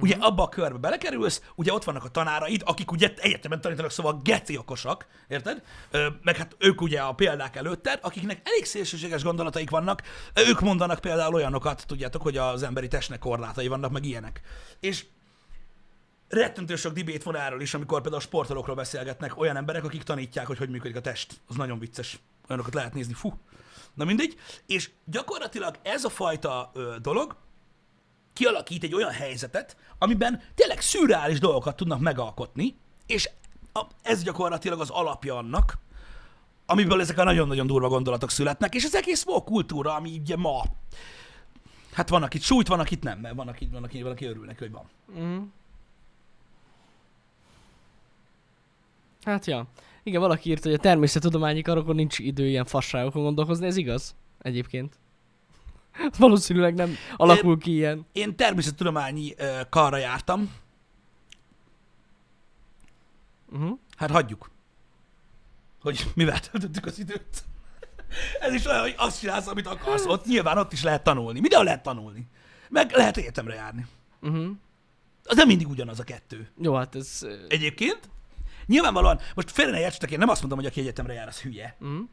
[SPEAKER 1] Ugye
[SPEAKER 2] Mhm.
[SPEAKER 1] abba a körbe belekerülsz, ugye ott vannak a tanáraid, akik ugye egyetemen tanítanak, szóval geci okosak, érted? Ö, meg hát ők ugye a példák előtted, akiknek elég szélsőséges gondolataik vannak, ők mondanak például olyanokat, tudjátok, hogy az emberi testnek korlátai vannak, meg ilyenek. És rettentő sok dibét van erről is, amikor például a sportolókról beszélgetnek olyan emberek, akik tanítják, hogy hogy működik a test. Az nagyon vicces. Olyanokat lehet nézni. Fú. Na mindegy. És gyakorlatilag ez a fajta ö, dolog kialakít egy olyan helyzetet, amiben tényleg szürreális dolgokat tudnak megalkotni, és ez gyakorlatilag az alapja annak, amiből ezek a nagyon-nagyon durva gondolatok születnek, és az egész woke kultúra, ami ugye ma, hát van, akit sújt, van, akit nem, mert van, aki, van, aki, van, aki örül hogy van.
[SPEAKER 2] Mm. Hát ja. Igen, valaki írt, hogy a természettudományi karokon nincs idő ilyen fasságokon gondolkozni, ez igaz? Egyébként. Valószínűleg nem alakul ki ilyen.
[SPEAKER 1] Én természettudományi ö, karra jártam,
[SPEAKER 2] Uh-huh.
[SPEAKER 1] hát hagyjuk, hogy mivel töltöttük az időt. Ez is olyan, hogy azt csinálsz, amit akarsz. Ott nyilván ott is lehet tanulni. Mindenhol lehet tanulni. Meg lehet egyetemre járni.
[SPEAKER 2] Uh-huh.
[SPEAKER 1] Az nem mindig ugyanaz a kettő.
[SPEAKER 2] Jó, hát ez...
[SPEAKER 1] Egyébként, nyilvánvalóan, most félre ne értsetek, én nem azt mondom, hogy aki egyetemre jár, az hülye.
[SPEAKER 2] Uh-huh.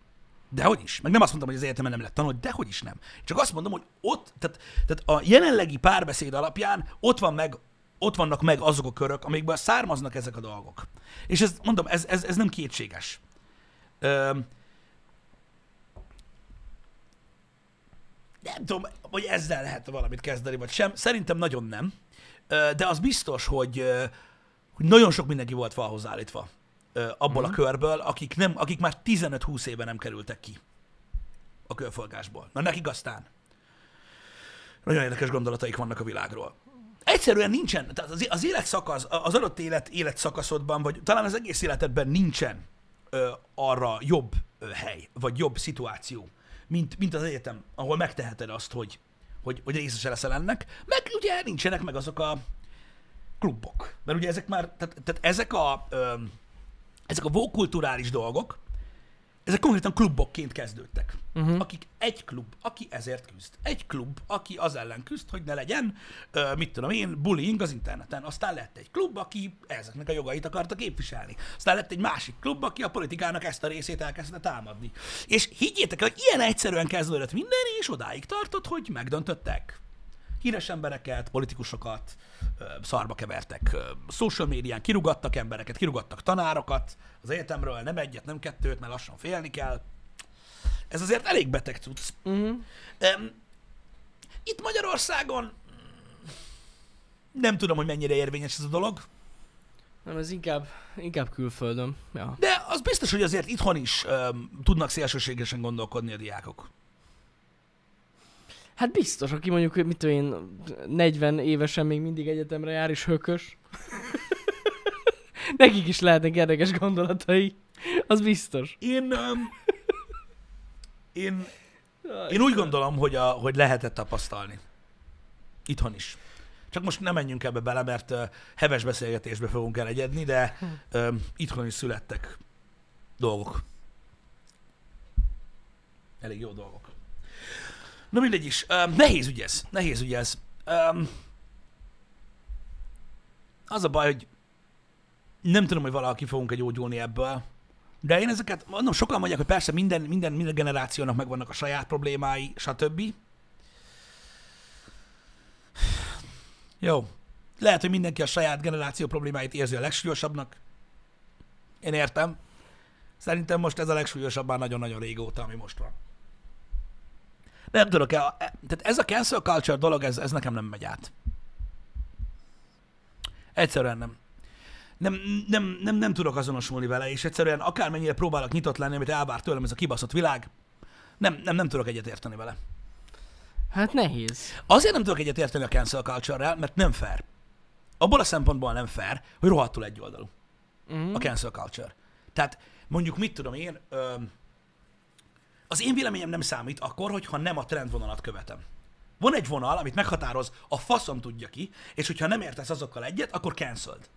[SPEAKER 1] De hogy is. Meg nem azt mondtam, hogy az egyetemen nem lehet tanulni, de hogy is nem. Csak azt mondom, hogy ott, tehát, tehát a jelenlegi párbeszéd alapján ott van meg ott vannak meg azok a körök, amikből származnak ezek a dolgok. És ez, mondom, ez, ez, ez nem kétséges. Öm, nem tudom, hogy ezzel lehet valamit kezdeni, vagy sem. Szerintem nagyon nem. Ö, De az biztos, hogy, ö, hogy nagyon sok mindenki volt falhoz állítva abból a körből, akik, nem, akik már 15-20 éve nem kerültek ki a körforgásból. Na nekik aztán. Nagyon érdekes gondolataik vannak a világról. Egyszerűen nincsen, tehát az, az életszakasz, az adott élet életszakaszodban, vagy talán az egész életedben nincsen ö, arra jobb ö, hely, vagy jobb szituáció, mint, mint az egyetem, ahol megteheted azt, hogy, hogy, hogy részese leszel ennek, meg ugye nincsenek meg azok a klubok. Mert ugye ezek már, tehát, tehát ezek a, ö, ezek a vókulturális dolgok, ezek konkrétan klubokként kezdődtek. Uh-huh. Akik egy klub, aki ezért küzd. Egy klub, aki az ellen küzd, hogy ne legyen, ö, mit tudom én, bullying az interneten. Aztán lett egy klub, aki ezeknek a jogait akarta képviselni. Aztán lett egy másik klub, aki a politikának ezt a részét elkezdte támadni. És higgyétek el, hogy ilyen egyszerűen kezdődött minden, és odáig tartott, hogy megdöntöttek híres embereket, politikusokat szarba kevertek, social médián kirugattak embereket, kirugattak tanárokat az egyetemről, nem egyet, nem kettőt, mert lassan félni kell. Ez azért elég beteg cucc.
[SPEAKER 2] Uh-huh.
[SPEAKER 1] Itt Magyarországon mm, nem tudom, hogy mennyire érvényes ez a dolog,
[SPEAKER 2] Nem, ez inkább, inkább külföldön. Ja.
[SPEAKER 1] de az biztos, hogy azért itthon is öm, tudnak szélsőségesen gondolkodni a diákok.
[SPEAKER 2] Hát biztos, aki mondjuk, mit tudom én, 40 évesen még mindig egyetemre jár és hökös. Nekik is lehetnek érdekes gondolatai. Az biztos.
[SPEAKER 1] Én, öm, én Én úgy gondolom, hogy, a, hogy lehetett tapasztalni. Itthon is. Csak most nem menjünk ebbe bele, mert uh, heves beszélgetésbe fogunk elegyedni, de uh, itthon is születtek dolgok. Elég jó dolgok. Na mindegy is. Um, nehéz ügy ez. Nehéz ügy ez. Um, az a baj, hogy nem tudom, hogy valaki fogunk egy gyógyulni ebből, de én ezeket, mondom, sokan mondják, hogy persze minden, minden, minden generációnak megvannak a saját problémái, stb. Jó. Lehet, hogy mindenki a saját generáció problémáit érzi a legsúlyosabbnak. Én értem. Szerintem most ez a legsúlyosabb már nagyon-nagyon régóta, ami most van. Nem tudok, e- tehát ez a cancel culture dolog, ez, ez nekem nem megy át. Egyszerűen nem. Nem, nem, nem, nem tudok azonosulni vele, és egyszerűen akármennyire próbálok nyitott lenni, amit elvár tőlem ez a kibaszott világ, nem, nem, nem tudok egyet érteni vele.
[SPEAKER 2] Hát nehéz.
[SPEAKER 1] Azért nem tudok egyet érteni a cancel culture mert nem fair. Abból a szempontból nem fair, hogy rohadtul egyoldalú
[SPEAKER 2] Uh-huh.
[SPEAKER 1] a cancel culture. Tehát mondjuk mit tudom én, öm, az én véleményem nem számít akkor, hogyha nem a trendvonalat követem. Van egy vonal, amit meghatároz, a faszom tudja ki, és hogyha nem értesz azokkal egyet, akkor cancelled.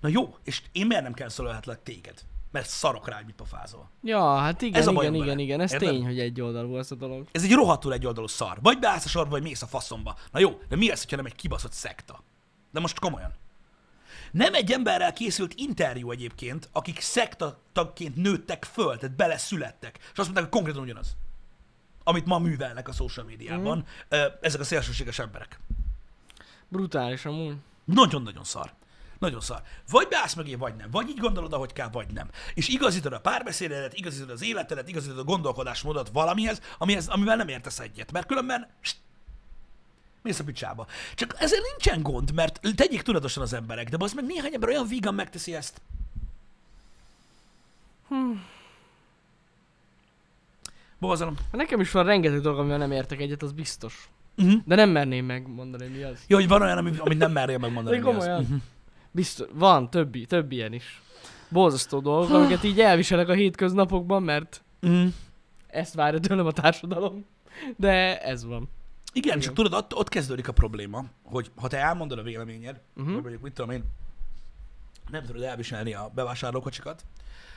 [SPEAKER 1] Na jó, és én miért nem cancelölhetlek téged? Mert szarok rá, hogy mit pofázol.
[SPEAKER 2] Ja, hát igen,
[SPEAKER 1] Ez a
[SPEAKER 2] igen, igen,
[SPEAKER 1] vele.
[SPEAKER 2] igen, ez
[SPEAKER 1] Érted?
[SPEAKER 2] tény, hogy egy oldalú ez a dolog.
[SPEAKER 1] Ez egy rohadtul egy oldalú szar. Vagy beállsz a sorba, vagy mész a faszomba. Na jó, de mi ez, hogyha nem egy kibaszott szekta? De most komolyan. Nem egy emberrel készült interjú egyébként, akik szekta tagként nőttek föl, tehát beleszülettek, és azt mondták, hogy konkrétan ugyanaz. Amit ma művelnek a social médiában mm. ezek a szélsőséges emberek.
[SPEAKER 2] Brutális amúgy.
[SPEAKER 1] Nagyon-nagyon szar. Nagyon szar. Vagy beállsz mögé, vagy nem. Vagy így gondolod, ahogy kell, vagy nem. És igazítod a párbeszédedet, igazítod az életedet, igazítod a gondolkodásmódot valamihez, amihez, amivel nem értesz egyet. Mert különben mész a picsába. Csak ezzel nincsen gond, mert tegyék tudatosan az emberek, de az meg néhány ember olyan vígan megteszi ezt. Bozalom.
[SPEAKER 2] Nekem is van rengeteg dolog, amivel nem értek egyet, az biztos.
[SPEAKER 1] Uh-huh.
[SPEAKER 2] De nem merném megmondani, mi az.
[SPEAKER 1] Jó, hogy van olyan, ami- amit nem mernél megmondani. Mi az. Mhm.
[SPEAKER 2] Biztos, van, többi, több ilyen is. Borzasztó dolgok, amiket így elviselek a hétköznapokban, mert
[SPEAKER 1] Mhm.
[SPEAKER 2] ezt várja tőlem a társadalom. De ez van.
[SPEAKER 1] Igen,
[SPEAKER 2] Igen.
[SPEAKER 1] csak tudod, ott, ott kezdődik a probléma, hogy ha te elmondod a véleményed, uh-huh. vagy mondjuk, mit tudom én, nem tudod elviselni a bevásárlókocsikat,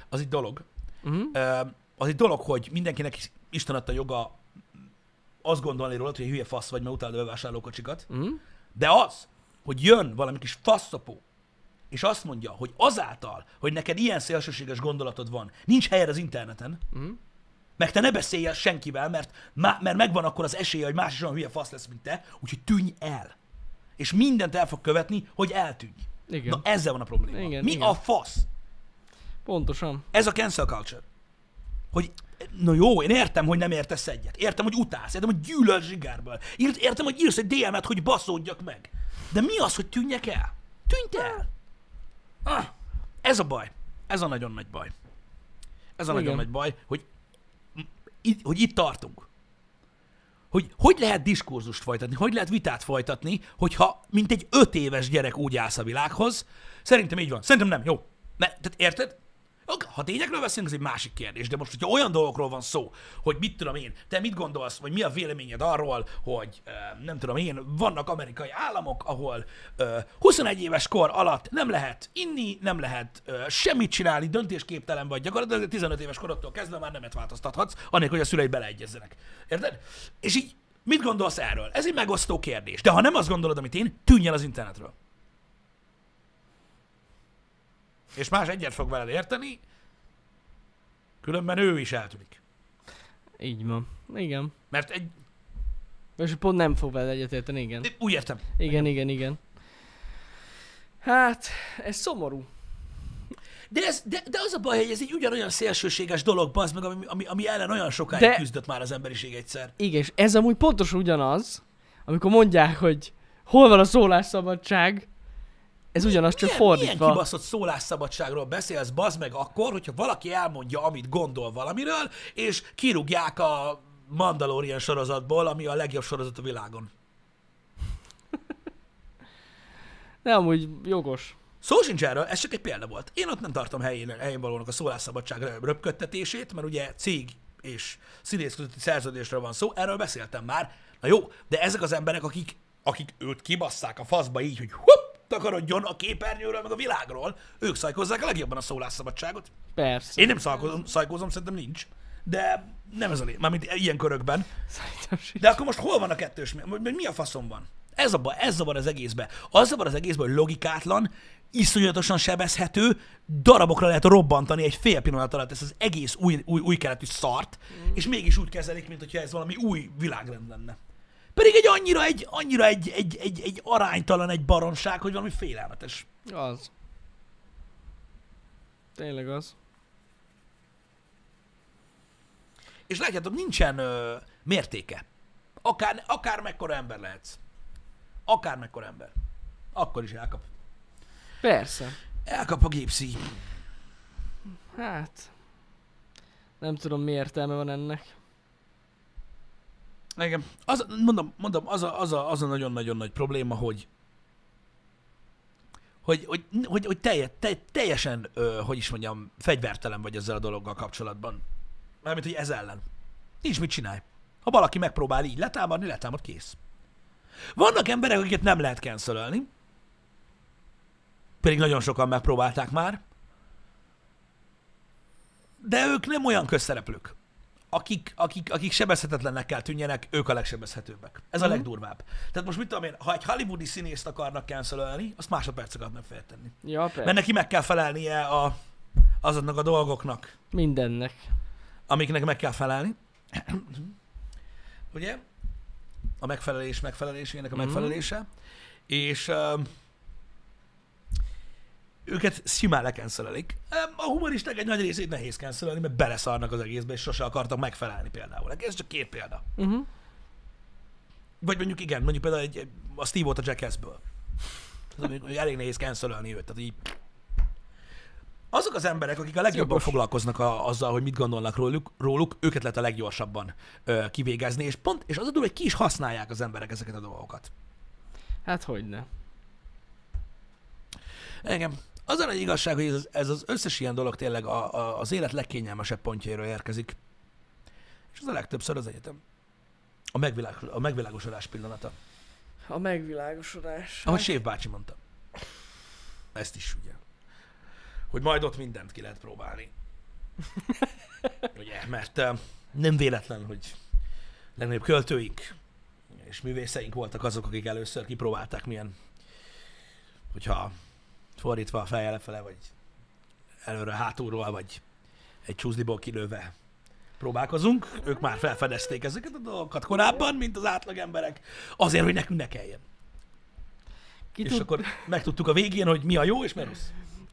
[SPEAKER 1] az egy dolog.
[SPEAKER 2] Uh-huh.
[SPEAKER 1] Az egy dolog, hogy mindenkinek Isten adta joga azt gondolni rólad, hogy hülye fasz vagy, mert utálod a bevásárlókocsikat.
[SPEAKER 2] Uh-huh.
[SPEAKER 1] De az, hogy jön valami kis faszapó, és azt mondja, hogy azáltal, hogy neked ilyen szélsőséges gondolatod van, nincs helyed az interneten,
[SPEAKER 2] Mhm.
[SPEAKER 1] Meg te ne beszélj el senkivel, mert, má, mert megvan akkor az esélye, hogy más is olyan hülye fasz lesz, mint te, úgyhogy tűnj el. És mindent el fog követni, hogy eltűnj.
[SPEAKER 2] Igen.
[SPEAKER 1] Na ezzel van a probléma.
[SPEAKER 2] Igen,
[SPEAKER 1] Mi
[SPEAKER 2] igen.
[SPEAKER 1] a fasz?
[SPEAKER 2] Pontosan.
[SPEAKER 1] Ez a cancel culture. Hogy, na jó, én értem, hogy nem értesz egyet. Értem, hogy utálsz. Értem, hogy gyűlölsz zsigárből. Értem, hogy írsz egy DM-et, hogy baszódjak meg. De mi az, hogy tűnjek el? Tűnj el! Ah, ez a baj. Ez a nagyon nagy baj. Ez a
[SPEAKER 2] Igen.
[SPEAKER 1] nagyon nagy baj, hogy, hogy itt tartunk. Hogy hogy lehet diskurzust folytatni, hogy lehet vitát folytatni, hogyha mint egy öt éves gyerek úgy állsz a világhoz. Szerintem így van. Szerintem nem. Jó. Ne, tehát érted? Ha tényekről beszélünk, ez egy másik kérdés, de most, hogyha olyan dolgokról van szó, hogy mit tudom én, te mit gondolsz, vagy mi a véleményed arról, hogy nem tudom én, vannak amerikai államok, ahol ö, 21 éves kor alatt nem lehet inni, nem lehet semmit csinálni, döntésképtelen vagy, gyakorlatilag 15 éves korodtól kezdve már nemet változtathatsz, anélkül, hogy a szüleid beleegyezzenek. Érted? És így mit gondolsz erről? Ez egy megosztó kérdés. De ha nem azt gondolod, amit én, tűnj el az internetről. És más egyet fog veled érteni, különben ő is eltűnik.
[SPEAKER 2] Így van. Igen.
[SPEAKER 1] Mert egy,
[SPEAKER 2] És pont nem fog vele egyetérteni, igen.
[SPEAKER 1] úgy értem.
[SPEAKER 2] Igen, igen, igen. Hát, ez szomorú.
[SPEAKER 1] De, ez, de, de az a baj, hogy ez egy ugyanolyan szélsőséges dolog, bazd meg, ami, ami, ami ellen olyan sokáig. De- küzdött már az emberiség egyszer.
[SPEAKER 2] Igen, és ez amúgy pontosan ugyanaz, amikor mondják, hogy hol van a szólásszabadság, ez ugyanaz, csak
[SPEAKER 1] milyen,
[SPEAKER 2] fordítva.
[SPEAKER 1] Milyen kibaszott szólásszabadságról beszélsz, bazd meg akkor, hogyha valaki elmondja, amit gondol valamiről, és kirúgják a Mandalorian sorozatból, ami a legjobb sorozat a világon.
[SPEAKER 2] De amúgy jogos.
[SPEAKER 1] Szó sincs erről, ez csak egy példa volt. Én ott nem tartom helyén, helyén valónak a szólásszabadság röpködtetését, mert ugye cég és színész közötti szerződésről van szó, erről beszéltem már. Na jó, de ezek az emberek, akik, akik őt kibasszák a faszba így, hogy hupp, takarodjon a képernyőről, meg a világról, ők szajkozzák a legjobban a szólásszabadságot.
[SPEAKER 2] Persze.
[SPEAKER 1] Én nem szajkozom, szajkozom szerintem nincs, de nem ez a lé, mármint ilyen körökben. De akkor most hol van a kettős? Mi, a faszom van? Ez a baj, ez zavar az egészbe. Az zavar az egészben, hogy logikátlan, iszonyatosan sebezhető, darabokra lehet robbantani egy fél pillanat alatt ezt az egész új, új, új keletű szart, mm. és mégis úgy kezelik, mint hogyha ez valami új világrend lenne. Pedig egy annyira egy, annyira egy, egy, egy, egy aránytalan egy baromság, hogy valami félelmetes.
[SPEAKER 2] Az. Tényleg az.
[SPEAKER 1] És látjátok, nincsen ö, mértéke. Akár, akár mekkora ember lehetsz. Akár mekkora ember. Akkor is elkap.
[SPEAKER 2] Persze.
[SPEAKER 1] Elkap a gépszíj.
[SPEAKER 2] Hát. Nem tudom, mi értelme van ennek.
[SPEAKER 1] Igen. Az, mondom, mondom az, a, az, a, az a nagyon-nagyon nagy probléma, hogy hogy, hogy, hogy, hogy telje, te, teljesen, ö, hogy is mondjam, fegyvertelen vagy ezzel a dologgal kapcsolatban. Mármint, hogy ez ellen. Nincs mit csinálj. Ha valaki megpróbál így letámadni, letámad, kész. Vannak emberek, akiket nem lehet cancelölni, pedig nagyon sokan megpróbálták már, de ők nem olyan közszereplők. Akik, akik, akik sebezhetetlennek kell tűnjenek, ők a legsebezhetőbbek. Ez a
[SPEAKER 2] Mhm.
[SPEAKER 1] legdurvább. Tehát most mit tudom én, ha egy hollywoodi színészt akarnak cancelölni, azt másodperceket nem féltenni.
[SPEAKER 2] Ja, persze.
[SPEAKER 1] Mert neki meg kell felelnie a, azoknak a dolgoknak,
[SPEAKER 2] Mindennek.
[SPEAKER 1] amiknek meg kell felelni. Ugye? A megfelelés megfelelésének a
[SPEAKER 2] Mhm.
[SPEAKER 1] megfelelése. És, öm, őket simán lekenszelik. A humoristák egy nagy részét nehéz cancelelni, mert beleszarnak az egészbe, és sose akartak megfelelni például. Ez csak két példa.
[SPEAKER 2] Uh-huh.
[SPEAKER 1] Vagy mondjuk igen, mondjuk például egy, a Steve volt a Jackassből. Elég nehéz cancelelni őt. Tehát így... Azok az emberek, akik a legjobban
[SPEAKER 2] Jogos.
[SPEAKER 1] foglalkoznak a, azzal, hogy mit gondolnak róluk, róluk, őket lehet a leggyorsabban ö, kivégezni, és pont, és az a durva, hogy ki is használják az emberek ezeket a dolgokat.
[SPEAKER 2] Hát hogy ne.
[SPEAKER 1] Engem. Az a nagy igazság, hogy ez, az- ez az összes ilyen dolog tényleg a, a, az élet legkényelmesebb pontjairól érkezik. És az a legtöbbször az egyetem. A, megvilág, a megvilágosodás pillanata.
[SPEAKER 2] A megvilágosodás.
[SPEAKER 1] Ahogy Sév bácsi mondta. Ezt is ugye. Hogy majd ott mindent ki lehet próbálni. ugye, mert nem véletlen, hogy legnagyobb költőink és művészeink voltak azok, akik először kipróbálták milyen, hogyha fordítva a fejjel lefele, vagy előre hátulról, vagy egy csúszdiból kilőve próbálkozunk. Ők már felfedezték ezeket a dolgokat korábban, mint az átlag emberek, azért, hogy nekünk ne kelljen.
[SPEAKER 2] Ki,
[SPEAKER 1] És
[SPEAKER 2] tud,
[SPEAKER 1] akkor megtudtuk a végén, hogy mi a jó és mi a rossz.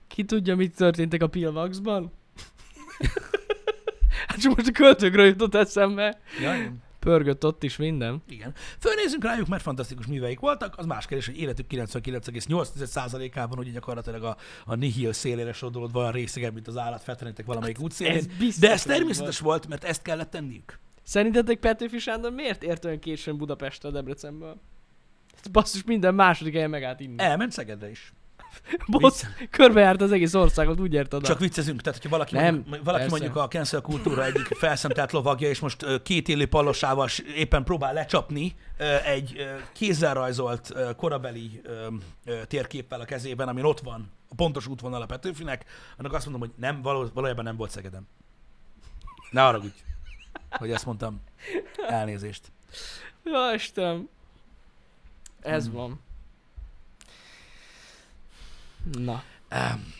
[SPEAKER 2] ki tudja, mit történtek a Pilvaxban? hát csak most a költőkről jutott eszembe.
[SPEAKER 1] Ja, igen.
[SPEAKER 2] Pörgött ott is minden.
[SPEAKER 1] igen. Fölnézünk rájuk, mert fantasztikus műveik voltak. Az más kérdés, hogy életük 99,8%-ában ugye gyakorlatilag a, a nihil szélére sodolódva van részegen, mint az állat feltenítek valamelyik útszélén.
[SPEAKER 2] ez
[SPEAKER 1] De ez természetes volt, mert ezt kellett tenniük.
[SPEAKER 2] Szerintetek Petőfi Sándor miért ért olyan későn Budapestre, Debrecenből? Hát Basszus, minden második helyen megállt inni.
[SPEAKER 1] Elment Szegedre is.
[SPEAKER 2] Bossz, körbejárt az egész országot, úgy ért oda.
[SPEAKER 1] Csak viccezünk, tehát hogyha valaki,
[SPEAKER 2] Nem,
[SPEAKER 1] mondjuk, valaki
[SPEAKER 2] persze.
[SPEAKER 1] mondjuk a cancel kultúra egyik felszemtelt lovagja, és most két élő pallosával s- éppen próbál lecsapni egy kézzel rajzolt korabeli térképpel a kezében, amin ott van a pontos útvonal a Petőfinek, annak azt mondom, hogy nem, való, valójában nem volt Szegedem. Ne haragudj, hogy ezt mondtam. Elnézést.
[SPEAKER 2] Ja, Istenem. Ez
[SPEAKER 1] Hmm.
[SPEAKER 2] van. Na.
[SPEAKER 1] Um,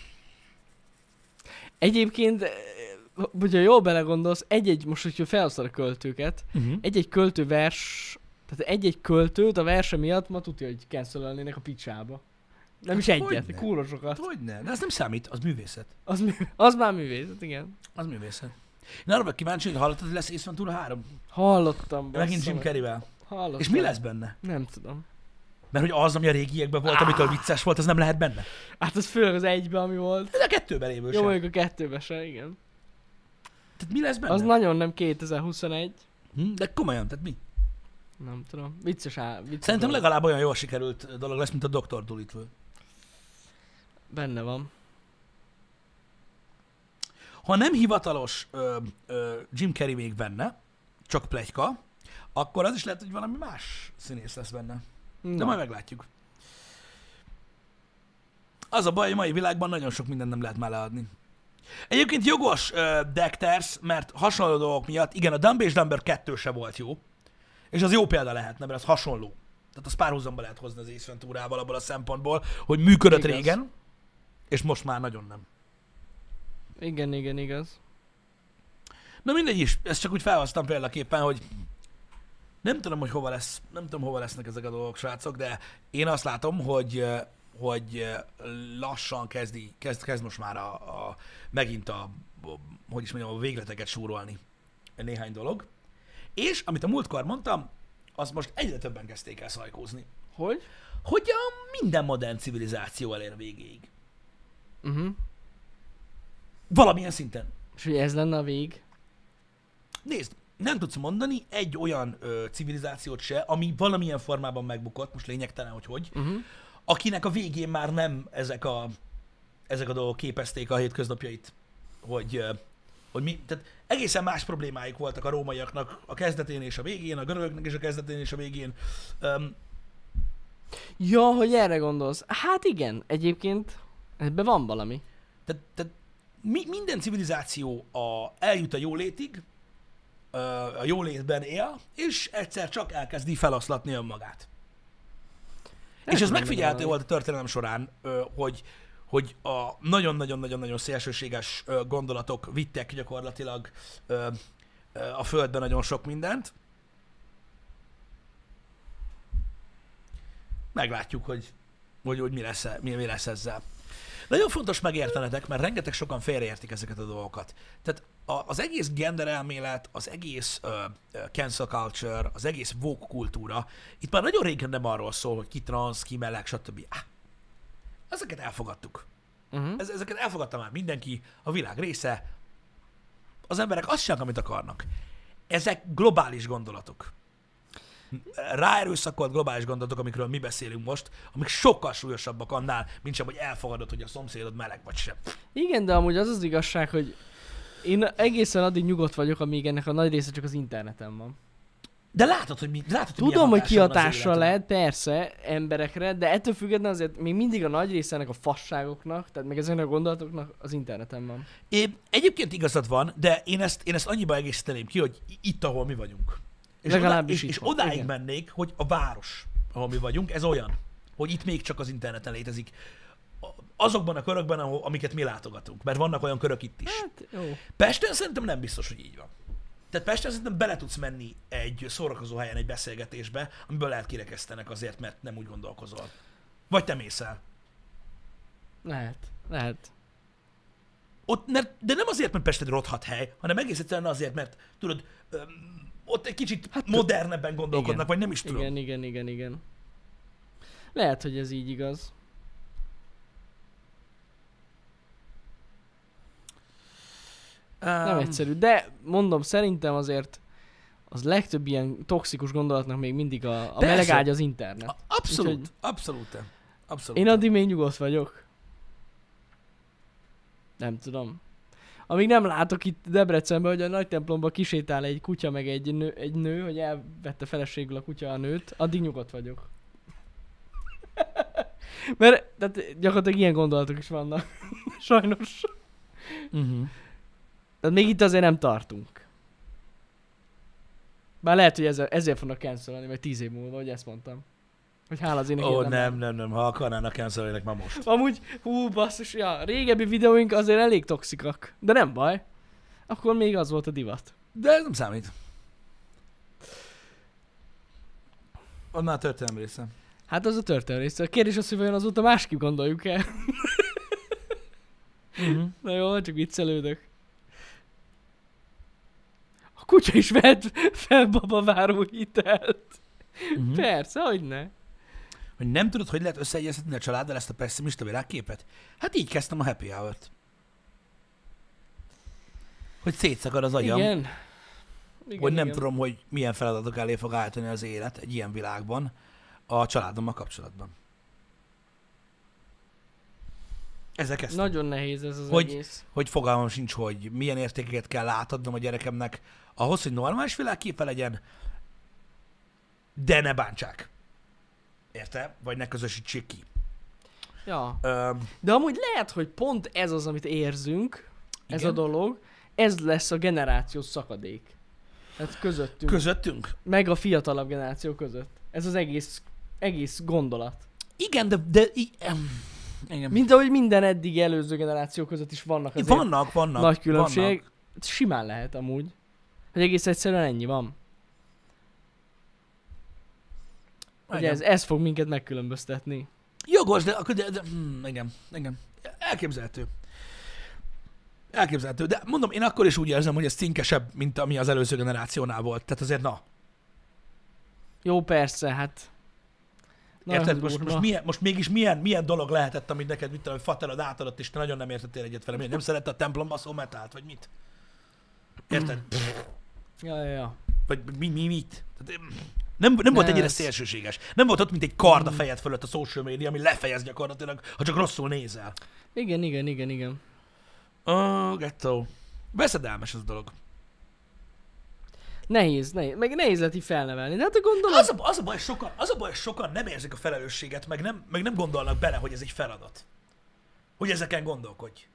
[SPEAKER 2] Egyébként, hogyha jól belegondolsz, egy-egy, most, hogyha felosztod a költőket,
[SPEAKER 1] uh-huh.
[SPEAKER 2] egy-egy költő vers, tehát egy-egy költőt a verse miatt ma tudja, hogy cancelelnének a picsába. Nem is
[SPEAKER 1] Hát
[SPEAKER 2] egyet,
[SPEAKER 1] hogyne.
[SPEAKER 2] kurva sokat.
[SPEAKER 1] Hogyne, de ez nem számít, az művészet.
[SPEAKER 2] Az, mű, az már művészet, igen.
[SPEAKER 1] Az művészet. Én arra kíváncsi, hogy hallottad, hogy lesz Ace Ventura 3?
[SPEAKER 2] Hallottam.
[SPEAKER 1] Megint Jim. Carrey-vel.
[SPEAKER 2] Hallottam.
[SPEAKER 1] És mi lesz benne?
[SPEAKER 2] Nem tudom.
[SPEAKER 1] Mert hogy az, ami a régiekben volt, amitől vicces volt, az nem lehet benne.
[SPEAKER 2] Hát az főleg az egybe, ami volt.
[SPEAKER 1] Ez a kettőben lévő
[SPEAKER 2] Jó,
[SPEAKER 1] sem.
[SPEAKER 2] mondjuk a kettőbe se, igen.
[SPEAKER 1] Tehát mi lesz benne?
[SPEAKER 2] Az nagyon nem 2021.
[SPEAKER 1] Hm? De komolyan, tehát mi?
[SPEAKER 2] Nem tudom. Vicces á, vicces
[SPEAKER 1] Szerintem
[SPEAKER 2] dolog.
[SPEAKER 1] legalább olyan jól sikerült dolog lesz, mint a Dr. Dolittle.
[SPEAKER 2] Benne van.
[SPEAKER 1] Ha nem hivatalos ö, ö, Jim Carrey még benne, csak plegyka, akkor az is lehet, hogy valami más színész lesz benne. De majd meglátjuk. Az a baj, hogy a mai világban nagyon sok mindent nem lehet már leadni. Egyébként jogos uh, Decters, mert hasonló dolgok miatt, igen, a Dumb és Dumber 2 se volt jó, és az jó példa lehetne, mert az hasonló. Tehát az párhuzamba lehet hozni az Ace Venturával abból a szempontból, hogy működött
[SPEAKER 2] Igaz.
[SPEAKER 1] régen, és most már nagyon nem.
[SPEAKER 2] Igen, igen, igaz.
[SPEAKER 1] Na mindegy is, ezt csak úgy felhoztam példaképpen, hogy nem tudom, hogy hova lesz, nem tudom, hova lesznek ezek a dolgok, srácok, de én azt látom, hogy hogy lassan kezdi, kezd, kezd most már a, a megint a, a, hogy is mondjam, a végleteket súrolni néhány dolog. És, amit a múltkor mondtam, azt most egyre többen kezdték el szajkózni.
[SPEAKER 2] Hogy?
[SPEAKER 1] Hogy a minden modern civilizáció elér végéig.
[SPEAKER 2] Uh-huh.
[SPEAKER 1] Valamilyen szinten.
[SPEAKER 2] És hogy ez lenne a vég?
[SPEAKER 1] Nézd, nem tudsz mondani egy olyan ö, civilizációt se, ami valamilyen formában megbukott, most lényegtelen, hogy hogy,
[SPEAKER 2] Uh-huh.
[SPEAKER 1] akinek a végén már nem ezek a, ezek a dolgok képezték a hétköznapjait, hogy, ö, hogy mi, tehát egészen más problémáik voltak a rómaiaknak a kezdetén és a végén, a görögöknek és a kezdetén és a végén. Um,
[SPEAKER 2] Ja, hogy erre gondolsz. Hát igen, egyébként ebben van valami.
[SPEAKER 1] tehát, tehát mi, minden civilizáció a, eljut a jólétig, a jólétben él, és egyszer csak elkezdi feloszlatni önmagát. És ez megfigyelhető volt a történelem során, hogy, hogy a nagyon-nagyon-nagyon-nagyon szélsőséges gondolatok vittek gyakorlatilag a földben nagyon sok mindent. Meglátjuk, hogy, hogy, hogy mi, lesz, mi, mi lesz ezzel. Nagyon fontos megértenetek, mert rengeteg sokan félreértik ezeket a dolgokat. Tehát a, az egész gender elmélet, az egész uh, cancel culture, az egész woke kultúra, itt már nagyon régen nem arról szól, hogy ki trans, ki meleg, stb. Ah, ezeket elfogadtuk.
[SPEAKER 2] Uh-huh.
[SPEAKER 1] Ez, ezeket elfogadta már mindenki, a világ része. Az emberek azt csinálnak, amit akarnak. Ezek globális gondolatok. Ráerőszakolt globális gondolatok, amikről mi beszélünk most, amik sokkal súlyosabbak annál, mint sem, hogy elfogadod, hogy a szomszédod meleg vagy sem.
[SPEAKER 2] Igen, de amúgy az az igazság, hogy én egészen addig nyugodt vagyok, amíg ennek a nagy része csak az interneten van.
[SPEAKER 1] De látod, hogy mi, látod, hogy
[SPEAKER 2] Tudom, hogy kihatással lehet, persze, emberekre, de ettől függetlenül azért még mindig a nagy része ennek a fasságoknak, tehát meg ezeknek a gondolatoknak az interneten van.
[SPEAKER 1] É, egyébként igazad van, de én ezt, én ezt annyiba egészíteném ki, hogy itt, ahol mi vagyunk. És,
[SPEAKER 2] Legalábbis
[SPEAKER 1] oda, és, és odáig
[SPEAKER 2] igen.
[SPEAKER 1] mennék, hogy a város, ahol mi vagyunk, ez olyan, hogy itt még csak az interneten létezik. Azokban a körökben, ahol, amiket mi látogatunk, mert vannak olyan körök itt is.
[SPEAKER 2] Hát jó.
[SPEAKER 1] Pesten szerintem nem biztos, hogy így van. Tehát Pesten szerintem bele tudsz menni egy szórakozó helyen egy beszélgetésbe, amiből lehet kirekesztenek azért, mert nem úgy gondolkozol. Vagy te mész el.
[SPEAKER 2] Lehet, lehet.
[SPEAKER 1] Ott, mert, de nem azért, mert Pest egy rothat hely, hanem egész egyszerűen azért, mert tudod, öm, ott egy kicsit hát, modernebben gondolkodnak,
[SPEAKER 2] igen.
[SPEAKER 1] vagy nem is tudom.
[SPEAKER 2] Igen, igen, igen, igen. Lehet, hogy ez így igaz. Nem
[SPEAKER 1] Um,
[SPEAKER 2] egyszerű, de mondom, szerintem azért az legtöbb ilyen toxikus gondolatnak még mindig a, a
[SPEAKER 1] Persze.
[SPEAKER 2] meleg ágy az internet.
[SPEAKER 1] a- Abszolút,
[SPEAKER 2] Úgyhogy-
[SPEAKER 1] abszolút. Abszolút.
[SPEAKER 2] Én addig még nyugodt vagyok. Nem tudom. Amíg nem látok itt Debrecenben, hogy a nagy templomba kisétál egy kutya meg egy nő, egy nő, hogy elvette feleségül a kutya a nőt, addig nyugodt vagyok. Mert tehát gyakorlatilag ilyen gondolatok is vannak. Sajnos.
[SPEAKER 1] Uh-huh.
[SPEAKER 2] Tehát még itt azért nem tartunk. Bár lehet, hogy ezzel, ezért fognak cancelni, vagy tíz év múlva, hogy ezt mondtam. Hogy hála az ének
[SPEAKER 1] Ó, nem, nem, nem, ha akarnának cancelnek már most.
[SPEAKER 2] Amúgy, hú, basszus, ja, régebbi videóink azért elég toxikak. De nem baj. Akkor még az volt a divat.
[SPEAKER 1] De ez nem számít. Annál a történelmi része.
[SPEAKER 2] Hát az a történelmi része. A kérdés az, hogy vajon azóta másképp gondoljuk el.
[SPEAKER 1] Uh-huh.
[SPEAKER 2] Na jó, csak viccelődök. A kutya is vett fel babaváró hitelt.
[SPEAKER 1] Uh-huh.
[SPEAKER 2] Persze, hogy ne.
[SPEAKER 1] Hogy nem tudod, hogy lehet összeegyeztetni a családdal ezt a pessimista világképet? Hát így kezdtem a happy hour-t. Hogy szétszakad az agyam,
[SPEAKER 2] Igen. igen
[SPEAKER 1] hogy nem
[SPEAKER 2] igen.
[SPEAKER 1] tudom, hogy milyen feladatok elé fog állítani az élet egy ilyen világban a családommal kapcsolatban. Ezzel kezdtem.
[SPEAKER 2] Nagyon nehéz ez az
[SPEAKER 1] Hogy-
[SPEAKER 2] egész.
[SPEAKER 1] hogy fogalmam sincs, hogy milyen értékeket kell átadnom a gyerekemnek ahhoz, hogy normális világképe legyen, de ne bántsák. Érte? Vagy ne közösítsék ki.
[SPEAKER 2] Ja.
[SPEAKER 1] Öm,
[SPEAKER 2] De amúgy lehet, hogy pont ez az, amit érzünk, ez
[SPEAKER 1] Igen.
[SPEAKER 2] a dolog, ez lesz a generációs szakadék. Hát közöttünk.
[SPEAKER 1] közöttünk?
[SPEAKER 2] meg a fiatalabb generáció között. Ez az egész, egész gondolat.
[SPEAKER 1] Igen, de... de i, em, igen.
[SPEAKER 2] Mint ahogy minden eddig előző generáció között is vannak azért
[SPEAKER 1] vannak, vannak.
[SPEAKER 2] nagy különbség.
[SPEAKER 1] Vannak.
[SPEAKER 2] Simán lehet amúgy. Hogy egész egyszerűen ennyi van.
[SPEAKER 1] Igen.
[SPEAKER 2] ez, ez fog minket megkülönböztetni.
[SPEAKER 1] Jogos, de, akkor- de, de hm, igen, igen. Elképzelhető. Elképzelhető. De mondom, én akkor is úgy érzem, hogy ez cinkesebb, mint ami az előző generációnál volt. Tehát azért na.
[SPEAKER 2] Jó, persze, hát... Nagyon
[SPEAKER 1] Érted? Most, most, milyen, most mégis milyen, milyen dolog lehetett, amit neked, mit tudom, faterad átadott, és te nagyon nem értettél egyet vele. Miért? Nem szerette a templomba szó metált, vagy mit? Érted?
[SPEAKER 2] Ja, ja, ja.
[SPEAKER 1] Vagy mi, mi mit? Tehát, em, nem, nem volt ennyire szélsőséges. Nem volt ott, mint egy kard a fejed fölött a social media, ami lefejez gyakorlatilag, ha csak rosszul nézel.
[SPEAKER 2] Igen, igen, igen, igen.
[SPEAKER 1] Oh, gettó. Veszedelmes ez a dolog.
[SPEAKER 2] Nehéz, nehéz. Meg nehéz lehet így felnevelni. De hát a gondolat...
[SPEAKER 1] Az a, az a baj, sokan, az a baj, sokan nem érzik a felelősséget, meg nem, meg nem gondolnak bele, hogy ez egy feladat. Hogy ezeken gondolkodj.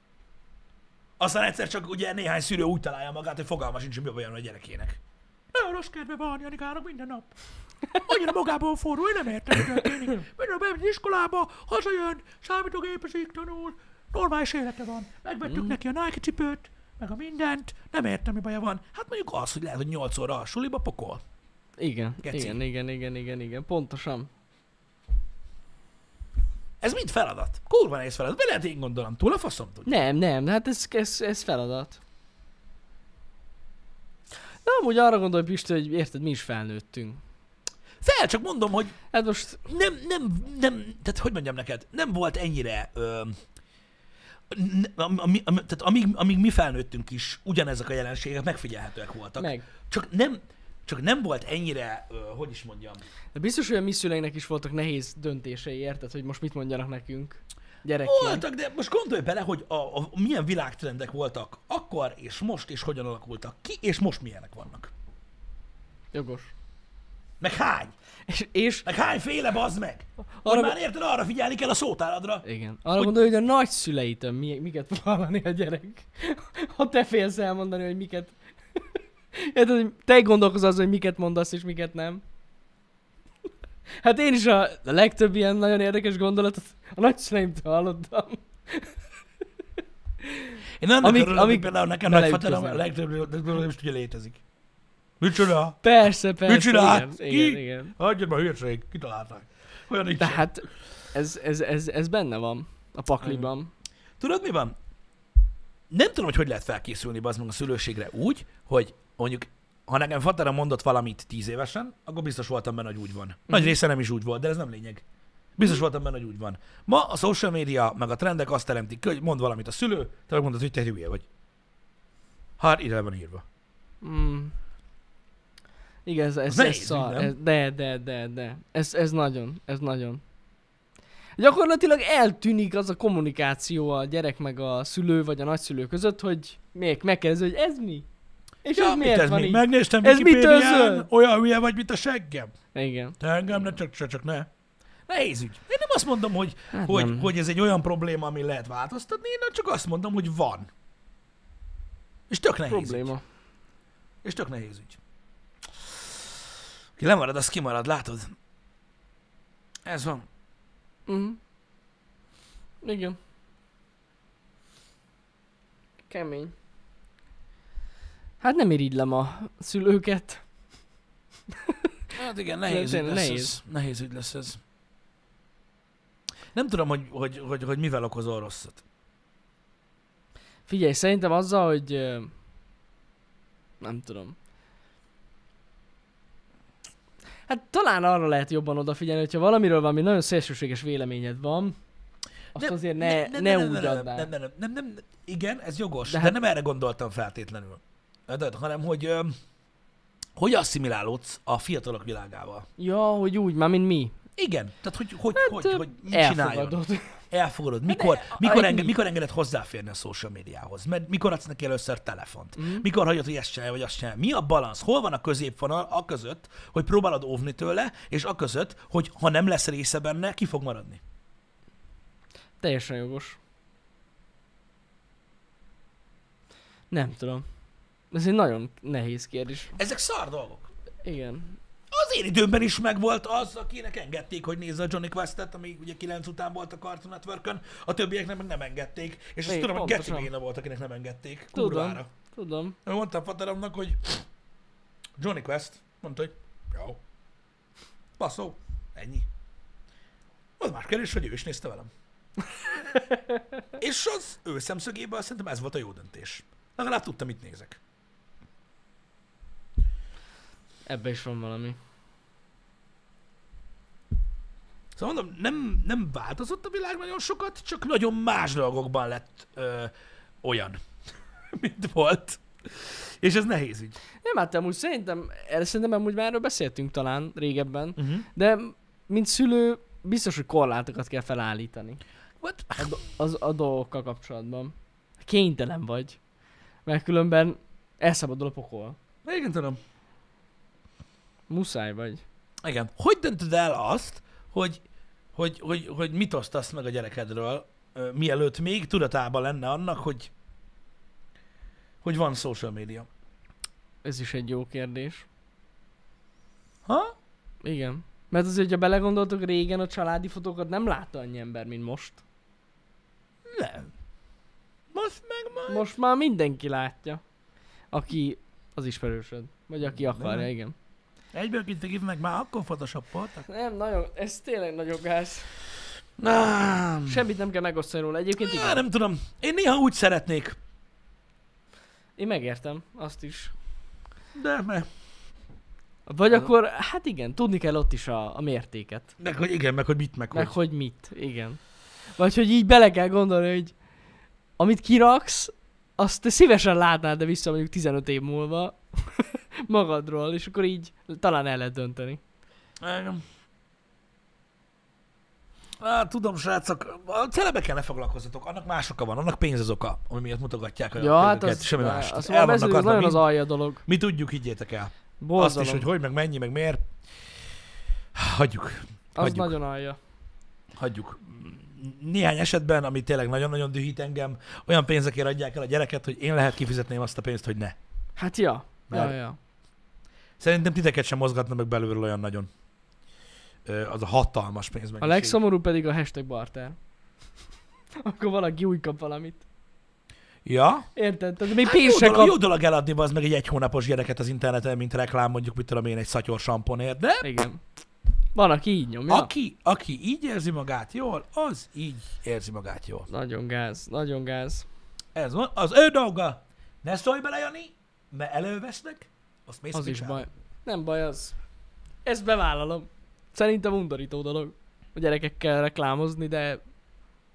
[SPEAKER 1] Aztán egyszer csak ugye néhány szülő úgy találja magát, hogy fogalma sincs, hogy mi a baj a gyerekének. Rossz kedve van Janikának minden nap. Annyira magából forró, én nem értem, hogy történik. Minden bemegy iskolába, hazajön, számítógépezik, tanul, normális élete van. Megvettük
[SPEAKER 2] Mm.
[SPEAKER 1] neki a Nike cipőt, meg a mindent, nem értem, mi baja van. Hát mondjuk az, hogy lehet, hogy 8 óra a suliba pokol.
[SPEAKER 2] Igen,
[SPEAKER 1] Geci.
[SPEAKER 2] igen, igen, igen, igen, igen, pontosan.
[SPEAKER 1] Ez mind feladat. Kurva nehéz feladat. Mi lehet én gondolom? Túl a faszom tudja.
[SPEAKER 2] Nem, nem, hát ez, ez, ez feladat. De amúgy arra gondolj, Pisti, hogy érted, mi is felnőttünk.
[SPEAKER 1] Fel, csak mondom, hogy
[SPEAKER 2] Hát most,
[SPEAKER 1] nem, nem, nem, tehát hogy mondjam neked, nem volt ennyire, ö, am, ami, ami, tehát amíg, amíg mi felnőttünk is, ugyanezek a jelenségek megfigyelhetőek voltak.
[SPEAKER 2] meg.
[SPEAKER 1] Csak nem, csak nem volt ennyire, ö, hogy is mondjam,
[SPEAKER 2] De biztos, hogy a mi szüleinknek is voltak nehéz döntései, érted, hogy most mit mondjanak nekünk gyerekként.
[SPEAKER 1] voltak, de most gondolj bele, hogy a, a, milyen világtrendek voltak akkor és most, és hogyan alakultak ki, és most milyenek vannak.
[SPEAKER 2] Jogos.
[SPEAKER 1] Meg hány?
[SPEAKER 2] És, és
[SPEAKER 1] Meg hány féle, bazd meg? Hogy
[SPEAKER 2] Arra-
[SPEAKER 1] már érted, arra figyelni kell a szótáradra.
[SPEAKER 2] igen, arra gondolj, hogy a nagyszüleitől mi, miket fog hallani a gyerek. Ha te félsz elmondani, hogy miket... Érted, hogy te gondolkozol az, hogy miket mondasz és miket nem. Hát én is a, a legtöbb ilyen nagyon érdekes gondolatot a nagyszüleimtől hallottam.
[SPEAKER 1] Én annak
[SPEAKER 2] amíg,
[SPEAKER 1] örülök, hogy például nekem nagyfaterom a legtöbb is tudja létezik. Micsoda?
[SPEAKER 2] Persze, persze.
[SPEAKER 1] Mit csinált?
[SPEAKER 2] Igen,
[SPEAKER 1] Ki?
[SPEAKER 2] igen, igen.
[SPEAKER 1] Hagyjad már hülyeség, kitalálták. Olyan nincs.
[SPEAKER 2] De hát ez, ez, ez, ez benne van a pakliban.
[SPEAKER 1] Tudod mi van? Nem tudom, hogy hogy lehet felkészülni meg a szülőségre úgy, hogy mondjuk, ha nekem fatera mondott valamit tíz évesen, akkor biztos voltam benne, hogy úgy van. Nagy
[SPEAKER 2] Mhm.
[SPEAKER 1] része nem is úgy volt, de ez nem lényeg. Biztos voltam benne, hogy úgy van. Ma a social media, meg a trendek azt teremtik hogy mond valamit a szülő, te meg mondod, hogy te hülye vagy. Hát ide van írva.
[SPEAKER 2] Mm. Igen, ez, ez, ez
[SPEAKER 1] nehéz,
[SPEAKER 2] szar. Ez, de, de, de, de. Ez, ez nagyon, ez nagyon. Gyakorlatilag eltűnik az a kommunikáció a gyerek meg a szülő vagy a nagyszülő között, hogy még megkérdezi, hogy ez mi? És ez
[SPEAKER 1] mit
[SPEAKER 2] miért
[SPEAKER 1] ez
[SPEAKER 2] van
[SPEAKER 1] mi?
[SPEAKER 2] így?
[SPEAKER 1] Megnéztem
[SPEAKER 2] Ez
[SPEAKER 1] Wikipédián,
[SPEAKER 2] zöld?
[SPEAKER 1] olyan hülye vagy, mint a seggem.
[SPEAKER 2] Igen.
[SPEAKER 1] Te engem ne csak, csak, csak ne. Nehéz ügy. Én nem azt mondom, hogy,
[SPEAKER 2] Hát
[SPEAKER 1] hogy,
[SPEAKER 2] nem.
[SPEAKER 1] hogy ez egy olyan probléma, ami lehet változtatni, én csak azt mondom, hogy van. És tök nehéz ügy.
[SPEAKER 2] Probléma.
[SPEAKER 1] És tök nehéz ügy. Ki lemarad, az kimarad, látod? Ez van.
[SPEAKER 2] Mhm. Igen. Kemény. Hát nem irigylem a szülőket.
[SPEAKER 1] Hát igen, nehéz ügy lesz
[SPEAKER 2] nehéz.
[SPEAKER 1] ez. Nehéz ügy lesz ez. Nem tudom, hogy, hogy, hogy, hogy mivel okozol rosszat.
[SPEAKER 2] Figyelj, szerintem azzal, hogy... Nem tudom. Hát talán arra lehet jobban odafigyelni, hogyha valamiről valami nagyon szélsőséges véleményed van, azt azért ne, ne, ne, úgy add
[SPEAKER 1] nem,
[SPEAKER 2] át.
[SPEAKER 1] nem, nem, nem, nem, nem, igen, ez jogos,
[SPEAKER 2] De
[SPEAKER 1] de,
[SPEAKER 2] hát-
[SPEAKER 1] nem erre gondoltam feltétlenül. De, hanem, hogy hogy asszimilálódsz a fiatalok világával.
[SPEAKER 2] Ja, hogy úgy, már mint mi.
[SPEAKER 1] Igen, tehát hogy, hogy,
[SPEAKER 2] Hát,
[SPEAKER 1] hogy, hogy mit csináljon.
[SPEAKER 2] Elfogadod.
[SPEAKER 1] Elfogadod. Mikor, mikor,
[SPEAKER 2] egy
[SPEAKER 1] enge,
[SPEAKER 2] mi?
[SPEAKER 1] mikor engeded hozzáférni a social médiához? Mert mikor adsz neki először telefont?
[SPEAKER 2] Mhm.
[SPEAKER 1] Mikor hagyod, hogy ezt csinálja, vagy azt csinálja? Mi a balansz? Hol van a középvonal a között, hogy próbálod óvni tőle, és a között, hogy ha nem lesz része benne, ki fog maradni?
[SPEAKER 2] Teljesen jogos. Nem tudom. Ez egy nagyon nehéz kérdés.
[SPEAKER 1] Ezek szar dolgok.
[SPEAKER 2] Igen.
[SPEAKER 1] Az én időmben is megvolt az, akinek engedték, hogy nézze a Johnny Quest-et, ami ugye 9 után volt a Cartoon network a többieknek meg nem engedték. És azt tudom, hogy Geci. Béna volt, akinek nem engedték.
[SPEAKER 2] Tudom.
[SPEAKER 1] Kurvára.
[SPEAKER 2] Tudom.
[SPEAKER 1] Én mondtam Fateromnak, hogy Johnny Quest, mondta, hogy jó. Baszó, ennyi. Az más kérdés, hogy ő is nézte velem. És az ő szemszögéből szerintem ez volt a jó döntés. Legalább tudtam, mit nézek.
[SPEAKER 2] Ebbe is van valami.
[SPEAKER 1] Szóval mondom, nem, nem változott a világ nagyon sokat, csak nagyon más dolgokban lett ö, olyan, mint volt. És ez nehéz ügy.
[SPEAKER 2] Nem, hát amúgy szerintem, erre szerintem amúgy már erről beszéltünk talán régebben,
[SPEAKER 1] Uh-huh.
[SPEAKER 2] de mint szülő biztos, hogy korlátokat kell felállítani
[SPEAKER 1] What?
[SPEAKER 2] a, do- az, a dolgokkal kapcsolatban. Kénytelen vagy, mert különben elszabadul a pokol.
[SPEAKER 1] Igen, tudom.
[SPEAKER 2] Muszáj vagy.
[SPEAKER 1] Igen. Hogy döntöd el azt, hogy, hogy, hogy, hogy mit osztasz meg a gyerekedről, mielőtt még tudatában lenne annak, hogy, hogy van social media?
[SPEAKER 2] Ez is egy jó kérdés.
[SPEAKER 1] Ha?
[SPEAKER 2] Igen. Mert azért, ha belegondoltok, régen a családi fotókat nem látta annyi ember, mint most.
[SPEAKER 1] Nem. Most meg majd.
[SPEAKER 2] Most már mindenki látja. Aki az ismerősöd. Vagy aki akarja,
[SPEAKER 1] Nem.
[SPEAKER 2] igen.
[SPEAKER 1] Egyből meg, már akkor photoshopoltak.
[SPEAKER 2] Nem, nagyon, ez tényleg nagyon gáz.
[SPEAKER 1] Nem.
[SPEAKER 2] Semmit nem kell megosztani róla. Egyébként igen.
[SPEAKER 1] nem tudom. Én néha úgy szeretnék.
[SPEAKER 2] Én megértem azt is.
[SPEAKER 1] De, me,
[SPEAKER 2] Vagy akkor, hát igen, tudni kell ott is a, a mértéket.
[SPEAKER 1] meg hogy igen, meg hogy mit, meg,
[SPEAKER 2] Meg
[SPEAKER 1] hogy.
[SPEAKER 2] hogy mit, igen. Vagy hogy így bele kell gondolni, hogy amit kiraksz, azt te szívesen látnád, de vissza mondjuk 15 év múlva magadról, és akkor így talán el lehet dönteni.
[SPEAKER 1] Igen. Á, tudom, srácok, a celebekkel ne foglalkozzatok, annak más oka van, annak pénz az oka, ami miatt mutogatják a
[SPEAKER 2] Ja, hát az,
[SPEAKER 1] semmi más.
[SPEAKER 2] az,
[SPEAKER 1] El
[SPEAKER 2] az,
[SPEAKER 1] vannak
[SPEAKER 2] az nagyon az alja dolog.
[SPEAKER 1] mi tudjuk, higgyétek el.
[SPEAKER 2] Borzalom.
[SPEAKER 1] Azt is, hogy hogy, meg mennyi, meg miért. Hagyjuk,
[SPEAKER 2] az
[SPEAKER 1] hagyjuk.
[SPEAKER 2] nagyon alja.
[SPEAKER 1] hagyjuk. Néhány esetben, ami tényleg nagyon-nagyon dühít engem, olyan pénzekért adják el a gyereket, hogy én lehet kifizetném azt a pénzt, hogy ne.
[SPEAKER 2] Hát ja. Ja,
[SPEAKER 1] Mert-
[SPEAKER 2] ja.
[SPEAKER 1] Szerintem titeket sem mozgatna meg belülről olyan nagyon. Az a hatalmas pénz
[SPEAKER 2] A legszomorúbb pedig a hashtag barter. Akkor valaki úgy kap valamit.
[SPEAKER 1] Ja?
[SPEAKER 2] Érted? Tehát még
[SPEAKER 1] Hát
[SPEAKER 2] pénzt
[SPEAKER 1] jó, dolog,
[SPEAKER 2] kap.
[SPEAKER 1] jó dolog eladni az meg egy egy hónapos gyereket az interneten, mint reklám, mondjuk, mit tudom én, egy szatyor samponért, de
[SPEAKER 2] Igen. Van, aki így nyomja.
[SPEAKER 1] aki, aki így érzi magát jól, az így érzi magát jól.
[SPEAKER 2] Nagyon gáz, nagyon gáz.
[SPEAKER 1] Ez van, az ő dolga. Ne szólj bele, Jani, mert elővesznek, azt mész
[SPEAKER 2] Az is baj. Nem baj az. Ezt bevállalom. Szerintem undorító dolog a gyerekekkel reklámozni, de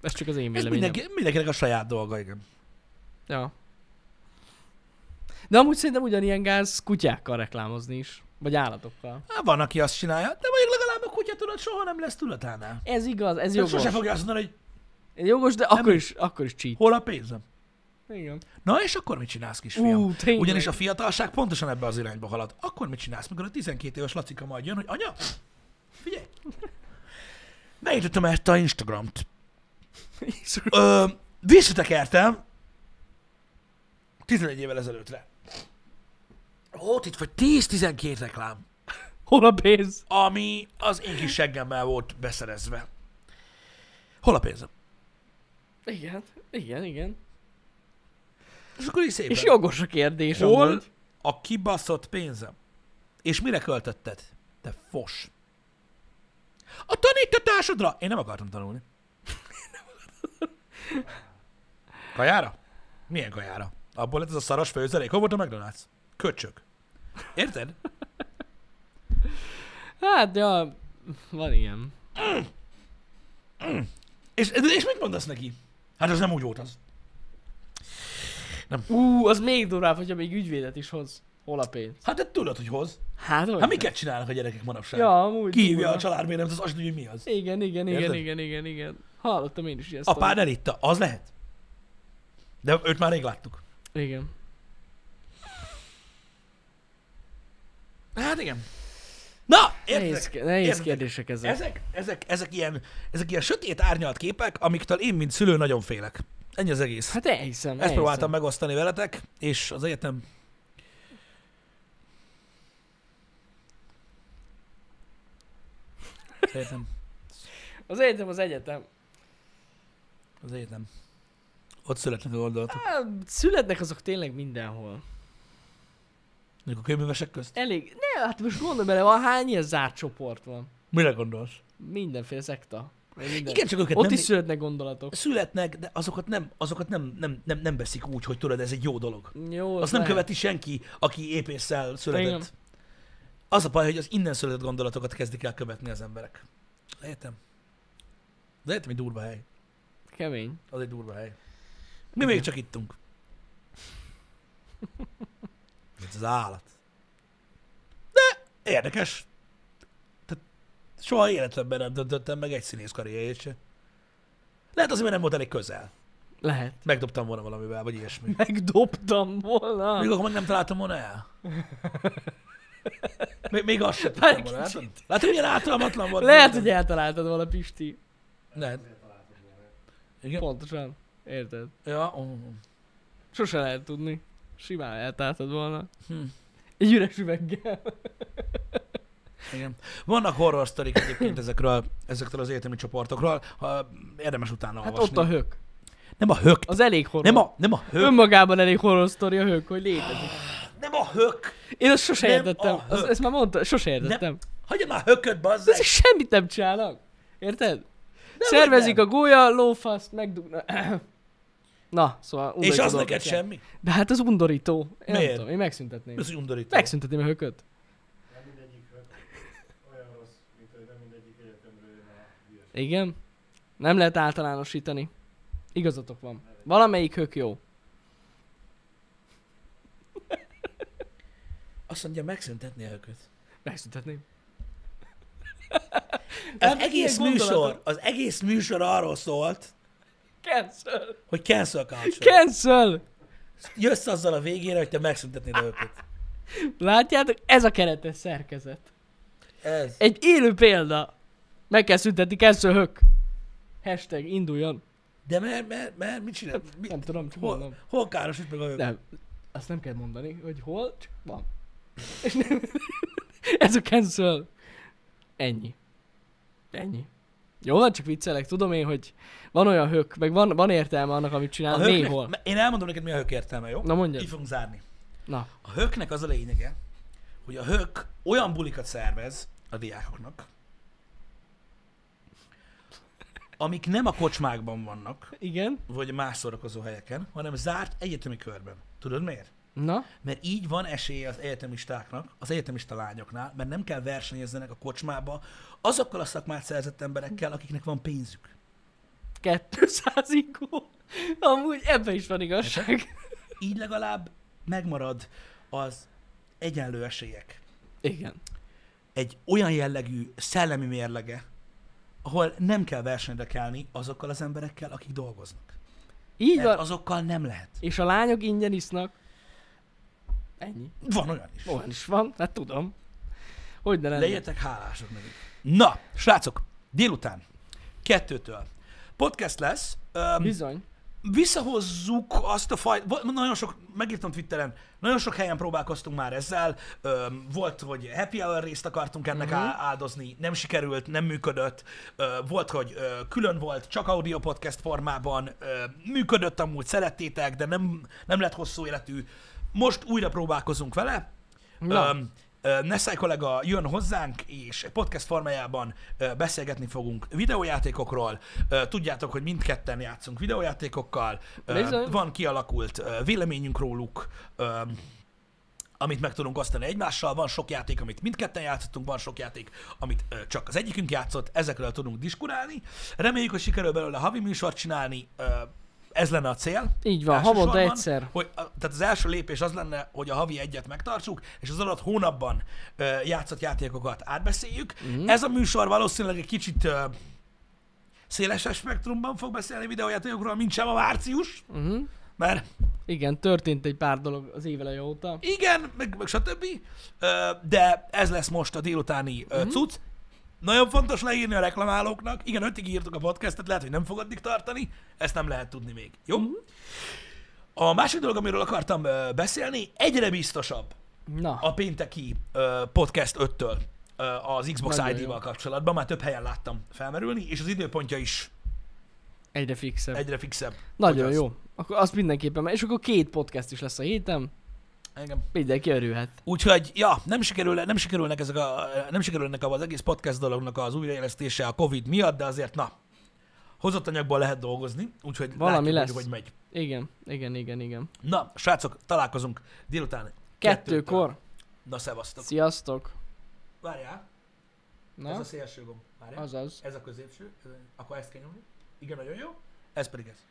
[SPEAKER 2] ez csak az én
[SPEAKER 1] Ez
[SPEAKER 2] véleményem.
[SPEAKER 1] mindenki, mindenkinek a saját dolga, igen.
[SPEAKER 2] Ja. De amúgy szerintem ugyanilyen gáz kutyákkal reklámozni is. Vagy állatokkal.
[SPEAKER 1] Hát van, aki azt csinálja, de mondjuk legalább a kutya tudod, soha nem lesz tudatánál.
[SPEAKER 2] Ez igaz, ez
[SPEAKER 1] Ez
[SPEAKER 2] jogos.
[SPEAKER 1] sose fogja azt mondani, hogy
[SPEAKER 2] Jogos, de
[SPEAKER 1] Nem
[SPEAKER 2] akkor
[SPEAKER 1] is.
[SPEAKER 2] is, akkor is cheat.
[SPEAKER 1] hol a pénzem.
[SPEAKER 2] Igen.
[SPEAKER 1] Na és akkor mit csinálsz, kisfiam?
[SPEAKER 2] Ú, tényleg.
[SPEAKER 1] Ugyanis a fiatalság pontosan ebbe az irányba halad. Akkor mit csinálsz, mikor a 12 éves Lacika majd jön, hogy anya, figyelj, beütöttem ezt a Instagramt. Ö, visszatekertem 11 évvel ezelőttre. Ott itt vagy 10-12 reklám,
[SPEAKER 2] Hol a pénz?
[SPEAKER 1] ami az én kis seggemmel volt beszerezve. Hol a pénzem?
[SPEAKER 2] Igen, igen, igen.
[SPEAKER 1] És akkor így szépen.
[SPEAKER 2] És jogos a kérdés
[SPEAKER 1] Hol
[SPEAKER 2] amúgy.
[SPEAKER 1] a kibaszott pénzem? És mire költötted? Te fos. A tanítatásodra! Én nem akartam tanulni. Kajára? Milyen kajára? Abból lett ez a szaros főzelék. Hol volt a McDonald's? Köcsög. Érted?
[SPEAKER 2] Hát, ja, van ilyen.
[SPEAKER 1] És, és mit mondasz neki? Hát az nem úgy volt az.
[SPEAKER 2] Ú, az még durvább, hogyha még ügyvédet is hoz. Hol a pénz?
[SPEAKER 1] Hát te tudod, hogy hoz.
[SPEAKER 2] Hát, hogy?
[SPEAKER 1] Hát miket csinálnak a gyerekek manapság?
[SPEAKER 2] Ja, amúgy.
[SPEAKER 1] Kihívja a
[SPEAKER 2] durva.
[SPEAKER 1] családbéremet, az azt tudja, hogy mi az.
[SPEAKER 2] Igen, igen, igen,
[SPEAKER 1] Érted?
[SPEAKER 2] igen, igen, igen. Hallottam én is ilyen
[SPEAKER 1] Apád elitta, az lehet. De őt már rég láttuk.
[SPEAKER 2] Igen.
[SPEAKER 1] Hát igen. Na,
[SPEAKER 2] Nehéz,
[SPEAKER 1] értek.
[SPEAKER 2] nehéz
[SPEAKER 1] Értek.
[SPEAKER 2] kérdések ezek.
[SPEAKER 1] Ezek, ezek, ezek, ilyen, ezek ilyen sötét árnyalt képek, amiktől én, mint szülő, nagyon félek. Ennyi az egész.
[SPEAKER 2] Hát elhiszem,
[SPEAKER 1] Ezt
[SPEAKER 2] elhiszem.
[SPEAKER 1] próbáltam megosztani veletek, és az egyetem... Az egyetem.
[SPEAKER 2] Az egyetem az egyetem.
[SPEAKER 1] Az egyetem. Ott születnek a gondolatok.
[SPEAKER 2] Hát, születnek azok tényleg mindenhol.
[SPEAKER 1] Mondjuk a könyvművesek közt.
[SPEAKER 2] Elég. Ne, hát most gondolj bele, van hány ilyen zárt csoport van.
[SPEAKER 1] Mire gondolsz?
[SPEAKER 2] Mindenféle szekta.
[SPEAKER 1] Igen, csak őket
[SPEAKER 2] Ott
[SPEAKER 1] nem...
[SPEAKER 2] is születnek gondolatok.
[SPEAKER 1] Születnek, de azokat nem, azokat nem, nem, nem, nem veszik úgy, hogy tudod, ez egy jó dolog.
[SPEAKER 2] Jó, az
[SPEAKER 1] Azt nem
[SPEAKER 2] lehet.
[SPEAKER 1] követi senki, aki épésszel született.
[SPEAKER 2] Igen.
[SPEAKER 1] Az a baj, hogy az innen született gondolatokat kezdik el követni az emberek. Értem. De értem, egy durva hely.
[SPEAKER 2] Kemény.
[SPEAKER 1] Az egy durva hely. Mi
[SPEAKER 2] Igen.
[SPEAKER 1] még csak ittunk. Ez az állat. De érdekes. Soha életemben nem döntöttem meg egy színész karrierjét se. Lehet azért, mert nem volt elég közel.
[SPEAKER 2] Lehet.
[SPEAKER 1] Megdobtam volna valamivel, vagy ilyesmi.
[SPEAKER 2] Megdobtam volna.
[SPEAKER 1] Még akkor meg nem találtam volna el. Még, még azt sem tudtam volna. Látod? Látod, milyen ártalmatlan volt?
[SPEAKER 2] Lehet, hogy eltaláltad volna Pisti.
[SPEAKER 1] Lehet. Igen?
[SPEAKER 2] Pontosan. Érted?
[SPEAKER 1] Ja, oh.
[SPEAKER 2] Sose lehet tudni. Simán eltaláltad volna.
[SPEAKER 1] hm.
[SPEAKER 2] Egy üres üveggel.
[SPEAKER 1] Igen. Vannak horror sztorik egyébként ezekről, ezektől az egyetemi csoportokról, ha érdemes utána
[SPEAKER 2] Hát
[SPEAKER 1] olvasni.
[SPEAKER 2] ott a hök.
[SPEAKER 1] Nem a hök.
[SPEAKER 2] Az elég horror.
[SPEAKER 1] Nem a, nem a hök.
[SPEAKER 2] Önmagában elég horror sztori a hök, hogy létezik.
[SPEAKER 1] Nem a hök.
[SPEAKER 2] Én azt sose
[SPEAKER 1] Nem
[SPEAKER 2] értettem.
[SPEAKER 1] a
[SPEAKER 2] Az,
[SPEAKER 1] hök.
[SPEAKER 2] ezt már mondta, sose értettem.
[SPEAKER 1] Hagyja már hököt, bazzeg.
[SPEAKER 2] Ez semmit nem csinálnak. Érted? Szervezik
[SPEAKER 1] nem.
[SPEAKER 2] a gólya, lófaszt, megdugna. Na, szóval
[SPEAKER 1] És az neked semmi?
[SPEAKER 2] De hát az undorító. Én nem
[SPEAKER 1] Miért?
[SPEAKER 2] tudom, én megszüntetném.
[SPEAKER 1] Ez undorító.
[SPEAKER 2] Megszüntetném a hököt.
[SPEAKER 3] Nem mindegyik olyan rossz, mint hogy nem mindegyik egyetemről jön a hülyeség.
[SPEAKER 2] Igen. Nem lehet általánosítani. Igazatok van. Valamelyik hök jó.
[SPEAKER 1] Azt mondja, megszüntetni a hököt.
[SPEAKER 2] Megszüntetném.
[SPEAKER 1] Az egész műsor, az egész műsor arról szólt,
[SPEAKER 2] Cancel.
[SPEAKER 1] hogy cancel culture.
[SPEAKER 2] Cancel.
[SPEAKER 1] Jössz azzal a végére, hogy te megszüntetnéd a hököt.
[SPEAKER 2] Látjátok? Ez a keretes szerkezet.
[SPEAKER 1] Ez.
[SPEAKER 2] Egy élő példa. Meg kell szüntetni, cancel hök. Hashtag induljon.
[SPEAKER 1] De mert, mert, mert mit csinál? Mi,
[SPEAKER 2] Nem tudom, csak
[SPEAKER 1] hol,
[SPEAKER 2] mondom.
[SPEAKER 1] hol károsít meg a hök?
[SPEAKER 2] Nem. Azt nem kell mondani, hogy hol, csak van. És nem- Ez a cancel. Ennyi. Ennyi. Jó, van, csak viccelek. Tudom én, hogy van olyan hök, meg van, van értelme annak, amit
[SPEAKER 1] A
[SPEAKER 2] csinál,
[SPEAKER 1] höknek,
[SPEAKER 2] néhol.
[SPEAKER 1] én elmondom neked, mi a hök értelme, jó?
[SPEAKER 2] Na mondjad.
[SPEAKER 1] Így fogunk zárni.
[SPEAKER 2] Na,
[SPEAKER 1] A höknek az a lényege, hogy a hök olyan bulikat szervez a diákoknak, amik nem a kocsmákban vannak,
[SPEAKER 2] igen.
[SPEAKER 1] vagy más szórakozó helyeken, hanem zárt egyetemi körben. Tudod miért?
[SPEAKER 2] Na,
[SPEAKER 1] Mert így van esélye az egyetemistáknak, az egyetemista lányoknál, mert nem kell versenyezzenek a kocsmába azokkal a szakmát szerzett emberekkel, akiknek van pénzük.
[SPEAKER 2] 200 IQ. Amúgy ebben is van igazság.
[SPEAKER 1] Így legalább megmarad az egyenlő esélyek.
[SPEAKER 2] Igen.
[SPEAKER 1] Egy olyan jellegű szellemi mérlege, ahol nem kell versenyre kelni azokkal az emberekkel, akik dolgoznak.
[SPEAKER 2] Így
[SPEAKER 1] Mert
[SPEAKER 2] van.
[SPEAKER 1] azokkal nem lehet.
[SPEAKER 2] És a lányok ingyen isznak. Ennyi.
[SPEAKER 1] Van olyan is.
[SPEAKER 2] Olyan is van, hát tudom. Hogy ne lenne.
[SPEAKER 1] Legyetek hálások nekik. Na, srácok, délután, kettőtől. Podcast lesz. Um,
[SPEAKER 2] Bizony.
[SPEAKER 1] Visszahozzuk azt a fajt, nagyon sok, megírtam Twitteren, nagyon sok helyen próbálkoztunk már ezzel, Öm, volt, hogy happy hour részt akartunk ennek
[SPEAKER 2] Mhm.
[SPEAKER 1] uh-huh. áldozni, nem sikerült, nem működött, Ö, volt, hogy ö, külön volt, csak audio podcast formában, Ö, működött amúgy, szerettétek, de nem, nem lett hosszú életű. Most újra próbálkozunk vele. Öm, Nessai kollega jön hozzánk, és podcast formájában beszélgetni fogunk videójátékokról. Tudjátok, hogy mindketten játszunk videójátékokkal.
[SPEAKER 2] Bizony.
[SPEAKER 1] Van kialakult véleményünk róluk, amit meg tudunk osztani egymással. Van sok játék, amit mindketten játszottunk, van sok játék, amit csak az egyikünk játszott, ezekről tudunk diskurálni. Reméljük, hogy sikerül belőle havi műsort csinálni, ez lenne a cél.
[SPEAKER 2] Így van, havonta egyszer.
[SPEAKER 1] Hogy, tehát az első lépés az lenne, hogy a havi egyet megtartsuk, és az adott hónapban ö, játszott játékokat átbeszéljük. Mm. Ez a műsor valószínűleg egy kicsit ö, szélesebb spektrumban fog beszélni videójátékokról, mint sem a március,
[SPEAKER 2] Uh-huh.
[SPEAKER 1] mert
[SPEAKER 2] Igen, történt egy pár dolog az éveleje óta.
[SPEAKER 1] igen, meg, meg stb. Ö, de ez lesz most a délutáni mm. cucc. Nagyon fontos leírni a reklamálóknak. Igen, ötig írtuk a podcastet, lehet, hogy nem fog addig tartani. Ezt nem lehet tudni még. Jó?
[SPEAKER 2] Mhm.
[SPEAKER 1] A másik dolog, amiről akartam beszélni, egyre biztosabb
[SPEAKER 2] Na,
[SPEAKER 1] a pénteki podcast 5-től ö, az Xbox
[SPEAKER 2] Nagyon
[SPEAKER 1] ID-val
[SPEAKER 2] jó.
[SPEAKER 1] kapcsolatban. Már több helyen láttam felmerülni, és az időpontja is
[SPEAKER 2] egyre fixebb.
[SPEAKER 1] egyre fixebb.
[SPEAKER 2] Nagyon
[SPEAKER 1] hogy az.
[SPEAKER 2] jó. Akkor azt mindenképpen, és akkor két podcast is lesz a héten.
[SPEAKER 1] Engem.
[SPEAKER 2] Mindenki örülhet.
[SPEAKER 1] Úgyhogy, ja, nem, sikerül, nem sikerülnek ezek a, nem sikerülnek az egész podcast dolognak az újraélesztése a Covid miatt, de azért, na, hozott anyagból lehet dolgozni, úgyhogy
[SPEAKER 2] Valami
[SPEAKER 1] látjuk,
[SPEAKER 2] lesz.
[SPEAKER 1] Hogy, hogy megy.
[SPEAKER 2] Igen, igen, igen, igen.
[SPEAKER 1] Na, srácok, találkozunk délután.
[SPEAKER 2] Kettőkor.
[SPEAKER 1] Na, szevasztok.
[SPEAKER 2] Sziasztok.
[SPEAKER 1] Várjál,
[SPEAKER 2] Na,
[SPEAKER 1] ez a szélső gomb. Várjál.
[SPEAKER 2] azaz.
[SPEAKER 1] Ez a középső, ez a- akkor ezt kell nyomni. Igen, nagyon jó. Ez pedig ez.